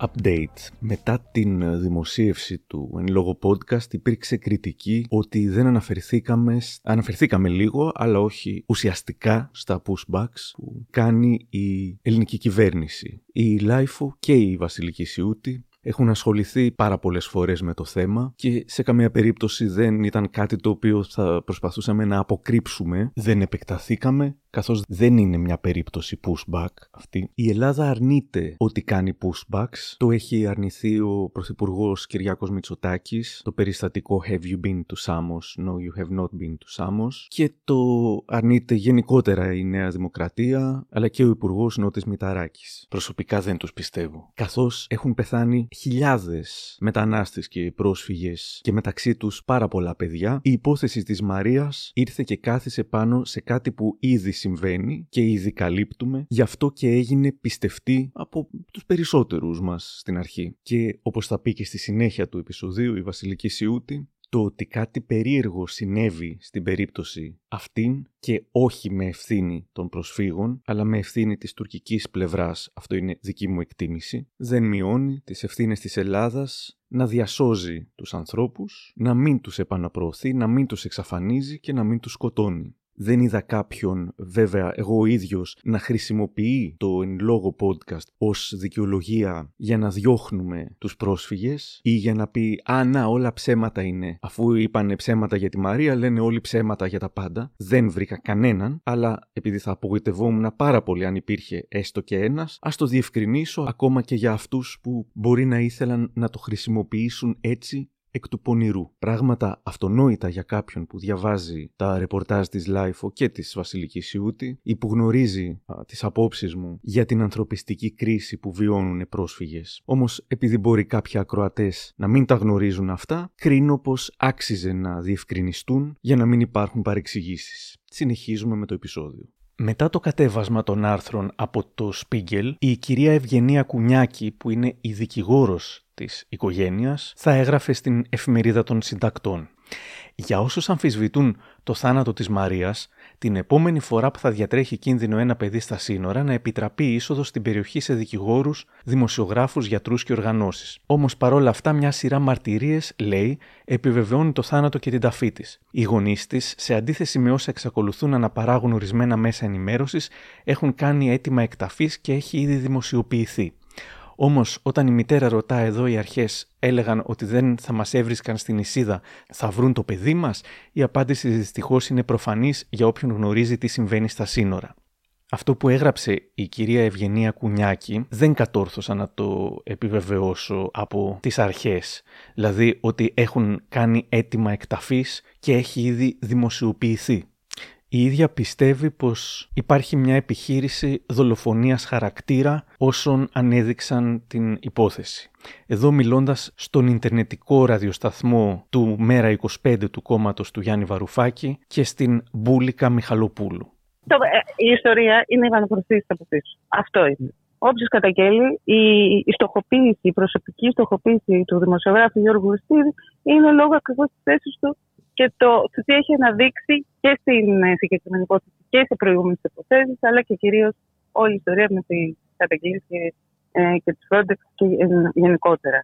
Update. Μετά την δημοσίευση του εν λόγω podcast υπήρξε κριτική ότι δεν αναφερθήκαμε, αναφερθήκαμε λίγο αλλά όχι ουσιαστικά στα pushbacks που κάνει η ελληνική κυβέρνηση. Η LiFO και η Βασιλική Σιούτη έχουν ασχοληθεί πάρα πολλές φορές με το θέμα και σε καμία περίπτωση δεν ήταν κάτι το οποίο θα προσπαθούσαμε να αποκρύψουμε. Δεν επεκταθήκαμε καθώς δεν είναι μια περίπτωση pushback αυτή. Η Ελλάδα αρνείται ότι κάνει pushbacks. Το έχει αρνηθεί ο Πρωθυπουργός Κυριάκος Μητσοτάκης, το περιστατικό Have you been to Samos? No, you have not been to Samos. Και το αρνείται γενικότερα η Νέα Δημοκρατία, αλλά και ο Υπουργός Νότης Μηταράκης. Προσωπικά δεν τους πιστεύω. Καθώς έχουν πεθάνει χιλιάδες μετανάστες και πρόσφυγες και μεταξύ τους πάρα πολλά παιδιά, η υπόθεση της Μαρίας ήρθε και κάθισε πάνω σε κάτι που ήδη συμβαίνει και ήδη καλύπτουμε, γι' αυτό και έγινε πιστευτή από τους περισσότερους μας στην αρχή. Και όπως θα πει και στη συνέχεια του επεισοδίου η Βασιλική Σιούτη, το ότι κάτι περίεργο συνέβη στην περίπτωση αυτήν και όχι με ευθύνη των προσφύγων, αλλά με ευθύνη της τουρκικής πλευράς, αυτό είναι δική μου εκτίμηση, δεν μειώνει τις ευθύνες της Ελλάδας να διασώζει τους ανθρώπους, να μην τους επαναπροωθεί, να μην τους εξαφανίζει και να μην τους σκοτώνει δεν είδα κάποιον, βέβαια εγώ ο ίδιος, να χρησιμοποιεί το εν λόγω podcast ως δικαιολογία για να διώχνουμε τους πρόσφυγες ή για να πει «Α, να, όλα ψέματα είναι». Αφού είπαν ψέματα για τη Μαρία, λένε όλοι ψέματα για τα πάντα. Δεν βρήκα κανέναν, αλλά επειδή θα απογοητευόμουν πάρα πολύ αν υπήρχε έστω και ένας, ας το διευκρινίσω ακόμα και για αυτούς που μπορεί να ήθελαν να το χρησιμοποιήσουν έτσι εκ του πονηρού. Πράγματα αυτονόητα για κάποιον που διαβάζει τα ρεπορτάζ της LiFO και της Βασιλικής Σιούτη ή που γνωρίζει α, τις απόψεις μου για την ανθρωπιστική κρίση που βιώνουν πρόσφυγες. Όμως επειδή μπορεί κάποιοι ακροατές να μην τα γνωρίζουν αυτά, κρίνω πως άξιζε να διευκρινιστούν για να μην υπάρχουν παρεξηγήσεις. Συνεχίζουμε με το επεισόδιο. Μετά το κατέβασμα των άρθρων από το Spiegel, η κυρία Ευγενία Κουνιάκη, που είναι η δικηγόρος της οικογένειας, θα έγραφε στην εφημερίδα των συντακτών. Για όσους αμφισβητούν το θάνατο της Μαρίας, την επόμενη φορά που θα διατρέχει κίνδυνο ένα παιδί στα σύνορα να επιτραπεί η είσοδος στην περιοχή σε δικηγόρους, δημοσιογράφους, γιατρούς και οργανώσεις. Όμως παρόλα αυτά μια σειρά μαρτυρίες, λέει, επιβεβαιώνει το θάνατο και την ταφή της. Οι γονείς της, σε αντίθεση με όσα εξακολουθούν να αναπαράγουν ορισμένα μέσα ενημέρωσης, έχουν κάνει αίτημα εκταφής και έχει ήδη δημοσιοποιηθεί. Όμως, όταν η μητέρα ρωτά εδώ οι αρχές έλεγαν ότι δεν θα μας έβρισκαν στην Ισίδα, θα βρουν το παιδί μας, η απάντηση δυστυχώς είναι προφανής για όποιον γνωρίζει τι συμβαίνει στα σύνορα. Αυτό που έγραψε η κυρία Ευγενία Κουνιάκη δεν κατόρθωσα να το επιβεβαιώσω από τις αρχές. Δηλαδή ότι έχουν κάνει αίτημα εκταφής και έχει ήδη δημοσιοποιηθεί. Η ίδια πιστεύει πως υπάρχει μια επιχείρηση δολοφονίας χαρακτήρα όσων ανέδειξαν την υπόθεση. Εδώ μιλώντας στον Ιντερνετικό ραδιοσταθμό του Μέρα 25 του κόμματος του Γιάννη Βαρουφάκη και στην Μπούλικα Μιχαλοπούλου. Ε, η ιστορία είναι η από πίσω. Αυτό είναι. Όποιος καταγγέλει, η, η στοχοποίηση, η προσωπική στοχοποίηση του δημοσιογράφου Γιώργου Γουστίδη είναι λόγω ακριβώς της θέσης του και το, το τι έχει αναδείξει και στην ε, συγκεκριμένη υπόθεση και σε προηγούμενες υποθέσεις, αλλά και κυρίως όλη η ιστορία με την καταγγελία και, ε, και τη Frontex και ε, γενικότερα.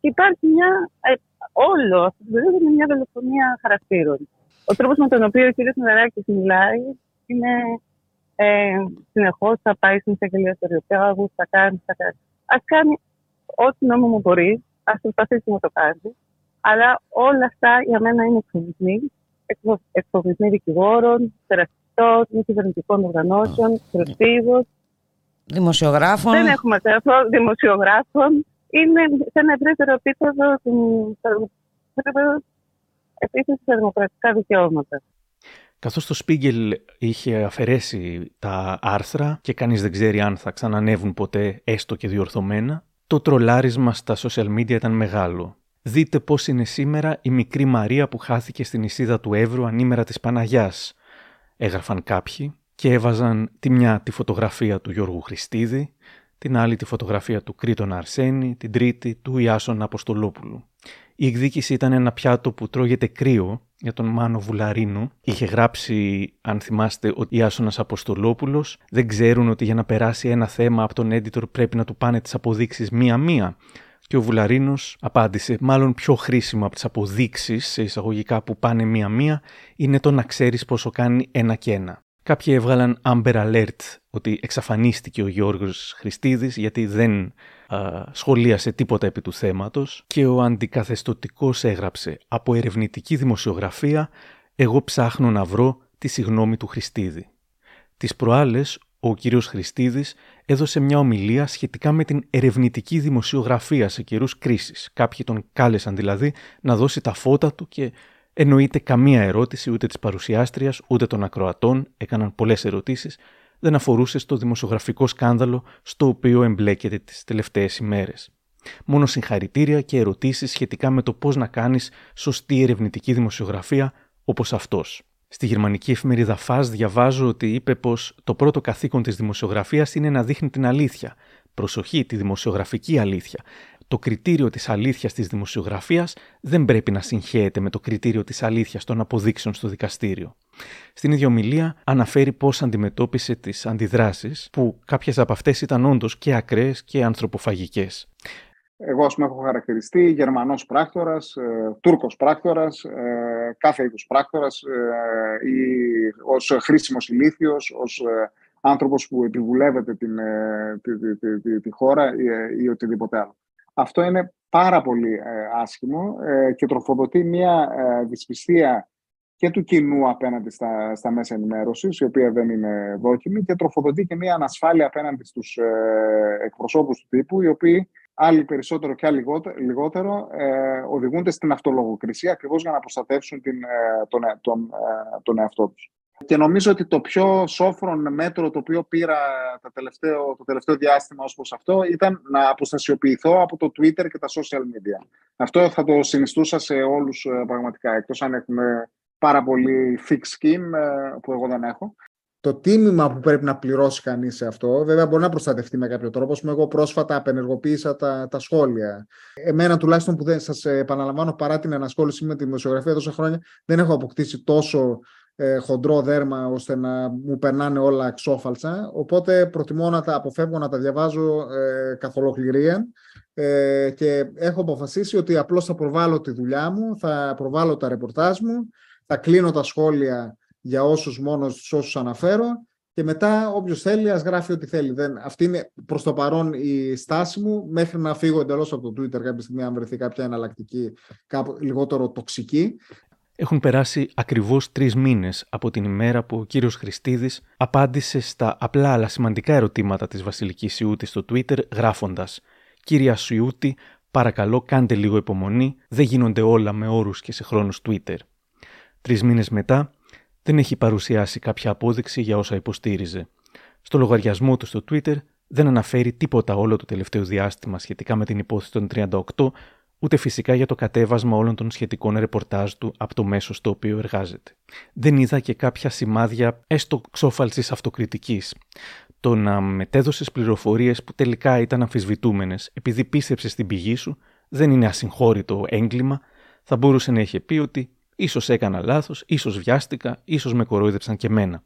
Και υπάρχει μια. Ε, όλο αυτό το περίοδο είναι μια δολοφονία χαρακτήρων. Ο τρόπος με τον οποίο ο κ. Μεδαράκη μιλάει είναι ε, συνεχώς θα πάει στην εισαγγελία του Ριοπιάγου, θα κάνει, θα κάνει. Α κάνει ό,τι νόμιμο μπορεί, ας προσπαθήσει να το κάνει. Αλλά όλα αυτά για μένα είναι εκφοβισμοί. Εκφοβισμοί δικηγόρων, θεραπευτών, μη κυβερνητικών οργανώσεων, προσφύγων. Δημοσιογράφων. Δεν έχουμε αυτό, δημοσιογράφων. Είναι σε ένα ευρύτερο επίπεδο επίση σε δημοκρατικά δικαιώματα. Καθώς το Spiegel είχε αφαιρέσει τα άρθρα και κανείς δεν ξέρει αν θα ξανανεύουν ποτέ έστω και διορθωμένα, το τρολάρισμα στα social media ήταν μεγάλο. Δείτε πώς είναι σήμερα η μικρή Μαρία που χάθηκε στην Ισίδα του Εύρου ανήμερα της Παναγιάς, έγραφαν κάποιοι και έβαζαν τη μια τη φωτογραφία του Γιώργου Χριστίδη, την άλλη τη φωτογραφία του Κρήτον Αρσένη, την τρίτη του Ιάσον Αποστολόπουλου. Η εκδίκηση ήταν ένα πιάτο που τρώγεται κρύο για τον Μάνο Βουλαρίνο. Είχε γράψει, αν θυμάστε, ότι Ιάσονας Αποστολόπουλος δεν ξέρουν ότι για να περάσει ένα θέμα από τον editor πρέπει να του πάνε τις αποδείξεις μία-μία. Και ο Βουλαρίνος απάντησε: Μάλλον πιο χρήσιμο από τις αποδείξεις, σε εισαγωγικά που πάνε μία-μία, είναι το να ξέρεις πόσο κάνει ένα και ένα. Κάποιοι έβγαλαν Amber Alert ότι εξαφανίστηκε ο Γιώργος Χριστίδης γιατί δεν α, σχολίασε τίποτα επί του θέματος και ο αντικαθεστοτικός έγραψε «Από ερευνητική δημοσιογραφία εγώ ψάχνω να βρω τη συγνώμη του Χριστίδη». Τις προάλλες ο κύριος Χριστίδης έδωσε μια ομιλία σχετικά με την ερευνητική δημοσιογραφία σε καιρούς κρίσης. Κάποιοι τον κάλεσαν δηλαδή να δώσει τα φώτα του και εννοείται καμία ερώτηση ούτε της παρουσιάστριας ούτε των ακροατών, έκαναν πολλές ερωτήσεις, δεν αφορούσε στο δημοσιογραφικό σκάνδαλο στο οποίο εμπλέκεται τις τελευταίες ημέρες. Μόνο συγχαρητήρια και ερωτήσεις σχετικά με το πώς να κάνεις σωστή ερευνητική δημοσιογραφία όπως αυτός. Στη γερμανική εφημερίδα Φας διαβάζω ότι είπε πως το πρώτο καθήκον της δημοσιογραφίας είναι να δείχνει την αλήθεια. Προσοχή, τη δημοσιογραφική αλήθεια. Το κριτήριο της αλήθειας της δημοσιογραφίας δεν πρέπει να συγχέεται με το κριτήριο της αλήθειας των αποδείξεων στο δικαστήριο. Στην ίδια ομιλία αναφέρει πώς αντιμετώπισε τις αντιδράσεις, που κάποιες από αυτές ήταν όντως και ακραίες και ανθρωποφαγικές. Εγώ, ας πούμε, έχω χαρακτηριστεί Γερμανός πράκτορας, ε, Τούρκος πράκτορας, ε, κάθε είδους πράκτορας, ε, ή ως χρήσιμος ηλίθιος, ως ε, άνθρωπος που επιβουλεύεται την, ε, τη, τη, τη, τη, χώρα ή, ε, ή, οτιδήποτε άλλο. Αυτό είναι πάρα πολύ άσχημο και τροφοδοτεί μια δυσπιστία και του κοινού απέναντι στα, στα μέσα ενημέρωσης, η οποία δεν είναι δόκιμη, και τροφοδοτεί και μια ανασφάλεια απέναντι στους ε, εκπροσώπους του τύπου, οι οποίοι άλλοι περισσότερο και άλλοι λιγότερο ε, οδηγούνται στην αυτολογοκρισία ακριβώς για να προστατεύσουν την, ε, τον, ε, τον, ε, τον εαυτό τους. Και νομίζω ότι το πιο σόφρον μέτρο το οποίο πήρα το τελευταίο, το τελευταίο διάστημα ως προς αυτό ήταν να αποστασιοποιηθώ από το Twitter και τα social media. Αυτό θα το συνιστούσα σε όλους πραγματικά, εκτός αν έχουμε πάρα πολύ thick skin που εγώ δεν έχω. Το τίμημα που πρέπει να πληρώσει κανείς σε αυτό, βέβαια μπορεί να προστατευτεί με κάποιο τρόπο. Πούμε, εγώ πρόσφατα απενεργοποίησα τα, τα σχόλια. Εμένα τουλάχιστον που δεν σας επαναλαμβάνω παρά την ενασχόληση με τη δημοσιογραφία τόσα χρόνια, δεν έχω αποκτήσει τόσο ε, χοντρό δέρμα ώστε να μου περνάνε όλα ξόφαλτσα. Οπότε προτιμώ να τα αποφεύγω να τα διαβάζω ε, καθ' ολοκληρία ε, και έχω αποφασίσει ότι απλώς θα προβάλλω τη δουλειά μου, θα προβάλλω τα ρεπορτάζ μου, θα κλείνω τα σχόλια για όσους μόνος στους όσους αναφέρω και μετά όποιος θέλει ας γράφει ό,τι θέλει. Δεν, αυτή είναι προς το παρόν η στάση μου μέχρι να φύγω εντελώς από το Twitter κάποια στιγμή αν βρεθεί κάποια εναλλακτική κάπου λιγότερο τοξική. Έχουν περάσει ακριβώς τρεις μήνες από την ημέρα που ο κύριος Χριστίδης απάντησε στα απλά αλλά σημαντικά ερωτήματα της Βασιλικής Σιούτη στο Twitter γράφοντας «Κύρια Σιούτη, παρακαλώ κάντε λίγο υπομονή, δεν γίνονται όλα με όρους και σε χρόνους Twitter». Τρεις μήνες μετά δεν έχει παρουσιάσει κάποια απόδειξη για όσα υποστήριζε. Στο λογαριασμό του στο Twitter δεν αναφέρει τίποτα όλο το τελευταίο διάστημα σχετικά με την υπόθεση των 38, ούτε φυσικά για το κατέβασμα όλων των σχετικών ρεπορτάζ του από το μέσο στο οποίο εργάζεται. Δεν είδα και κάποια σημάδια έστω ξόφαλση αυτοκριτικής. Το να μετέδωσες πληροφορίες που τελικά ήταν αμφισβητούμενες επειδή πίστεψες στην πηγή σου δεν είναι ασυγχώρητο έγκλημα, θα μπορούσε να είχε πει ότι ίσως έκανα λάθος, ίσως βιάστηκα, ίσως με κορόιδεψαν και μένα.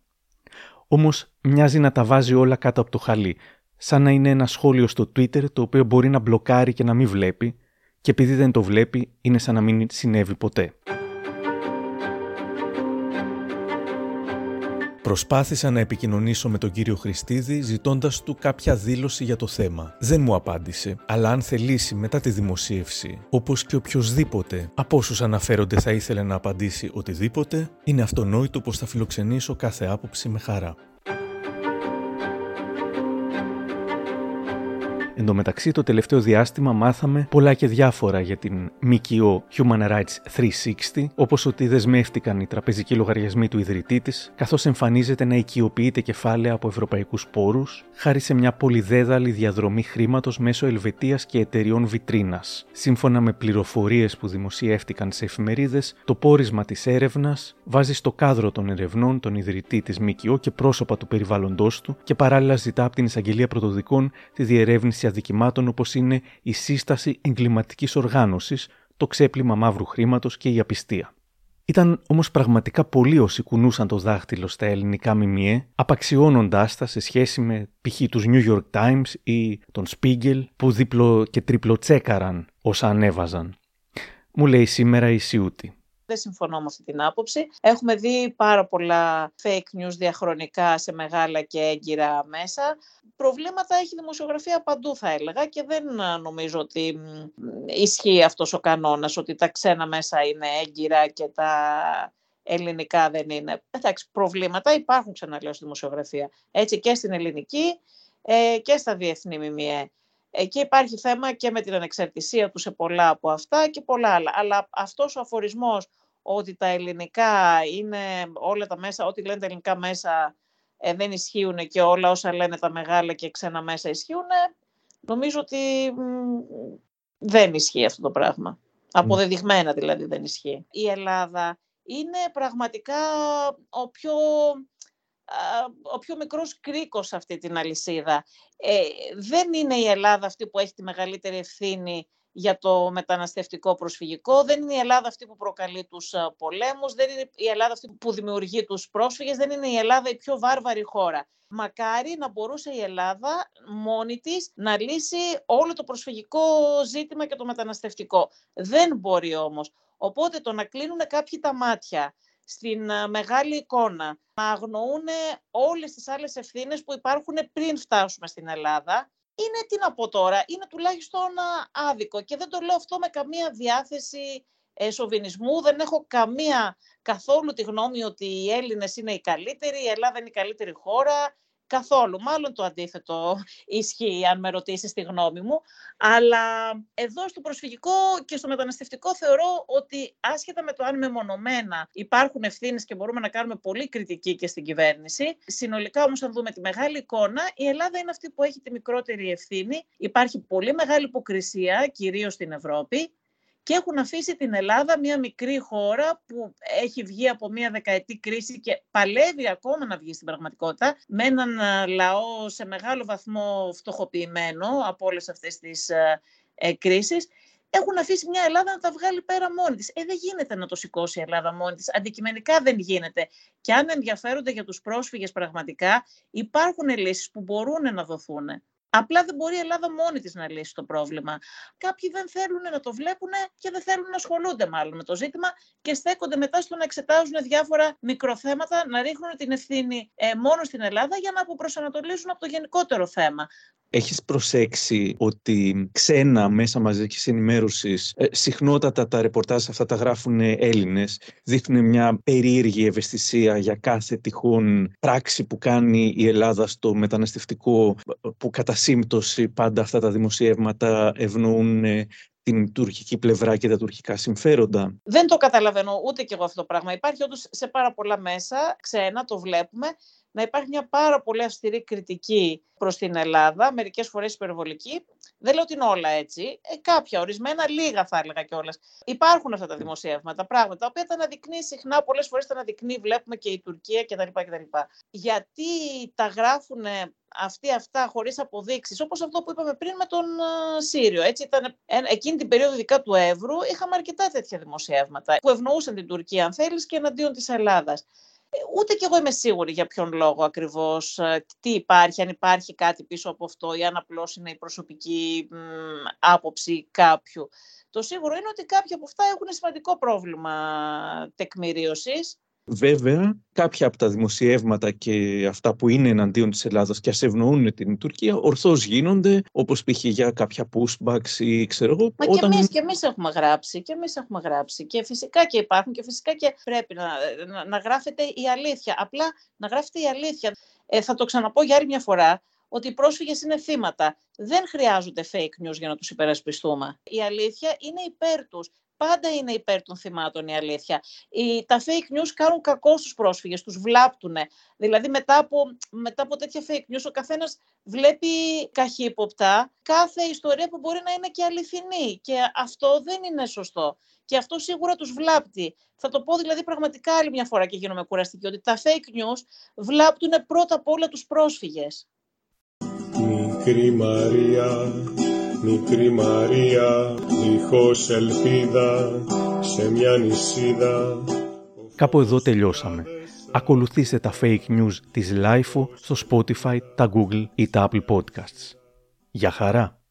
Όμως μοιάζει να τα βάζει όλα κάτω από το χαλί, σαν να είναι ένα σχόλιο στο Twitter το οποίο μπορεί να μπλοκάρει και να μην βλέπει, και επειδή δεν το βλέπει, είναι σαν να μην συνέβη ποτέ. Προσπάθησα να επικοινωνήσω με τον κύριο Χριστίδη ζητώντας του κάποια δήλωση για το θέμα. Δεν μου απάντησε, αλλά αν θελήσει μετά τη δημοσίευση, όπως και οποιοδήποτε από όσους αναφέρονται θα ήθελε να απαντήσει οτιδήποτε, είναι αυτονόητο πως θα φιλοξενήσω κάθε άποψη με χαρά. Εν τω μεταξύ, το τελευταίο διάστημα μάθαμε πολλά και διάφορα για την ΜΚΟ Human Rights 360, όπως ότι δεσμεύτηκαν οι τραπεζικοί λογαριασμοί του ιδρυτή της, καθώς εμφανίζεται να οικειοποιείται κεφάλαια από ευρωπαϊκούς πόρους, χάρη σε μια πολυδέδαλη διαδρομή χρήματος μέσω Ελβετίας και εταιριών βιτρίνας. Σύμφωνα με πληροφορίες που δημοσιεύτηκαν σε εφημερίδες, το πόρισμα της έρευνας βάζει στο κάδρο των ερευνών τον ιδρυτή της ΜΚΟ και πρόσωπα του περιβάλλοντός του και παράλληλα ζητά από την Εισαγγελία Πρωτοδικών τη διερεύνηση αδικημάτων όπως είναι η σύσταση εγκληματικής οργάνωσης, το ξέπλυμα μαύρου χρήματος και η απιστία. Ήταν όμως πραγματικά πολλοί όσοι κουνούσαν το δάχτυλο στα ελληνικά μιμιέ, απαξιώνοντάς τα σε σχέση με π.χ. τους New York Times ή τον Spiegel που δίπλο και τριπλοτσέκαραν όσα ανέβαζαν. Μου λέει σήμερα η Σιούτη. Δεν συμφωνώ με αυτή την άποψη. Έχουμε δει πάρα πολλά fake news διαχρονικά σε μεγάλα και έγκυρα μέσα. Προβλήματα έχει δημοσιογραφία παντού θα έλεγα και δεν νομίζω ότι ισχύει αυτός ο κανόνας ότι τα ξένα μέσα είναι έγκυρα και τα ελληνικά δεν είναι. Εντάξει, προβλήματα υπάρχουν ξαναλέω στη δημοσιογραφία. Έτσι και στην ελληνική ε, και στα διεθνή μιμιέ. Εκεί υπάρχει θέμα και με την ανεξαρτησία του σε πολλά από αυτά και πολλά άλλα. Αλλά αυτός ο αφορισμός ότι τα ελληνικά είναι όλα τα μέσα, ό,τι λένε τα ελληνικά μέσα ε, δεν ισχύουν και όλα όσα λένε τα μεγάλα και ξένα μέσα ισχύουν, νομίζω ότι δεν ισχύει αυτό το πράγμα. Αποδεδειγμένα δηλαδή δεν ισχύει. Η Ελλάδα είναι πραγματικά ο πιο ο πιο μικρός κρίκος σε αυτή την αλυσίδα. Ε, δεν είναι η Ελλάδα αυτή που έχει τη μεγαλύτερη ευθύνη για το μεταναστευτικό προσφυγικό, δεν είναι η Ελλάδα αυτή που προκαλεί τους πολέμους, δεν είναι η Ελλάδα αυτή που δημιουργεί τους πρόσφυγες, δεν είναι η Ελλάδα η πιο βάρβαρη χώρα. Μακάρι να μπορούσε η Ελλάδα μόνη της να λύσει όλο το προσφυγικό ζήτημα και το μεταναστευτικό. Δεν μπορεί όμως. Οπότε το να κλείνουν κάποιοι τα μάτια στην μεγάλη εικόνα, να αγνοούν όλες τις άλλες ευθύνες που υπάρχουν πριν φτάσουμε στην Ελλάδα, είναι, τι να πω τώρα, είναι τουλάχιστον άδικο και δεν το λέω αυτό με καμία διάθεση ε, σοβινισμού, δεν έχω καμία καθόλου τη γνώμη ότι οι Έλληνες είναι οι καλύτεροι, η Ελλάδα είναι η καλύτερη χώρα, Καθόλου. Μάλλον το αντίθετο ισχύει, αν με ρωτήσεις τη γνώμη μου. Αλλά εδώ στο προσφυγικό και στο μεταναστευτικό θεωρώ ότι άσχετα με το αν μεμονωμένα υπάρχουν ευθύνες και μπορούμε να κάνουμε πολύ κριτική και στην κυβέρνηση, συνολικά όμως, αν δούμε τη μεγάλη εικόνα, η Ελλάδα είναι αυτή που έχει τη μικρότερη ευθύνη. Υπάρχει πολύ μεγάλη υποκρισία, κυρίως στην Ευρώπη και έχουν αφήσει την Ελλάδα μια μικρή χώρα που έχει βγει από μια δεκαετή κρίση και παλεύει ακόμα να βγει στην πραγματικότητα με έναν λαό σε μεγάλο βαθμό φτωχοποιημένο από όλες αυτές τις ε, κρίσεις έχουν αφήσει μια Ελλάδα να τα βγάλει πέρα μόνη της. Ε, δεν γίνεται να το σηκώσει η Ελλάδα μόνη της. Αντικειμενικά δεν γίνεται. Και αν ενδιαφέρονται για τους πρόσφυγες πραγματικά, υπάρχουν λύσεις που μπορούν να δοθούν. Απλά δεν μπορεί η Ελλάδα μόνη της να λύσει το πρόβλημα. Κάποιοι δεν θέλουν να το βλέπουν και δεν θέλουν να ασχολούνται μάλλον με το ζήτημα και στέκονται μετά στο να εξετάζουν διάφορα μικροθέματα, να ρίχνουν την ευθύνη ε, μόνο στην Ελλάδα για να αποπροσανατολίσουν από το γενικότερο θέμα. Έχεις προσέξει ότι ξένα μέσα μαζικής ενημέρωσης ε, συχνότατα τα ρεπορτάζ αυτά τα γράφουν Έλληνες, δείχνουν μια περίεργη ευαισθησία για κάθε τυχόν πράξη που κάνει η Ελλάδα στο μεταναστευτικό που κατά σύμπτωση πάντα αυτά τα δημοσιεύματα ευνοούν ε, την τουρκική πλευρά και τα τουρκικά συμφέροντα; Δεν το καταλαβαίνω ούτε κι εγώ αυτό το πράγμα. Υπάρχει όντως σε πάρα πολλά μέσα, ξένα, το βλέπουμε να υπάρχει μια πάρα πολύ αυστηρή κριτική προς την Ελλάδα, μερικές φορές υπερβολική. Δεν λέω ότι είναι όλα έτσι. Ε, κάποια, ορισμένα, λίγα θα έλεγα κιόλας. Υπάρχουν αυτά τα δημοσιεύματα, πράγματα, τα οποία τα αναδεικνύει συχνά, πολλές φορές τα αναδεικνύει, βλέπουμε και η Τουρκία κτλ. κτλ. Γιατί τα γράφουν αυτοί αυτά χωρίς αποδείξεις, όπως αυτό που είπαμε πριν με τον Σύριο. Έτσι ήταν, εκείνη την περίοδο ειδικά του Εύρου είχαμε αρκετά τέτοια δημοσιεύματα που ευνοούσαν την Τουρκία αν θέλεις και εναντίον της Ελλάδας. Ε, ούτε κι εγώ είμαι σίγουρη για ποιον λόγο ακριβώς, ε, τι υπάρχει, αν υπάρχει κάτι πίσω από αυτό ή αν απλώς είναι η προσωπική μ, άποψη κάποιου. Το σίγουρο είναι ότι κάποια από αυτά έχουν σημαντικό πρόβλημα τεκμηρίωσης Βέβαια, κάποια από τα δημοσιεύματα και αυτά που είναι εναντίον της Ελλάδας και ας ευνοούν την Τουρκία, ορθώς γίνονται, όπως π.χ. για κάποια pushbacks ή ξέρω εγώ. Μα όταν... και, εμείς, και εμείς έχουμε γράψει, και εμείς έχουμε γράψει. Και φυσικά και υπάρχουν και φυσικά και πρέπει να, να, να γράφεται η αλήθεια. Απλά να γράφεται η αλήθεια. Ε, θα το ξαναπώ για άλλη μια φορά, ότι οι πρόσφυγες είναι θύματα. Δεν χρειάζονται fake news για να τους υπερασπιστούμε. Η αλήθεια είναι υπέρ τους πάντα είναι υπέρ των θυμάτων η αλήθεια. Οι, τα fake news κάνουν κακό στους πρόσφυγες, τους βλάπτουν. Δηλαδή μετά από, μετά από τέτοια fake news ο καθένας βλέπει καχύποπτα κάθε ιστορία που μπορεί να είναι και αληθινή και αυτό δεν είναι σωστό. Και αυτό σίγουρα τους βλάπτει. Θα το πω δηλαδή πραγματικά άλλη μια φορά και γίνομαι κουραστική, ότι τα fake news βλάπτουν πρώτα απ' όλα τους πρόσφυγες. Μικρή Μαρία, μικρή Μαρία, δίχως ελπίδα, σε μια νησίδα. Κάπου εδώ τελειώσαμε. Ακολουθήστε τα fake news της LIFO στο Spotify, τα Google ή τα Apple Podcasts. Για χαρά!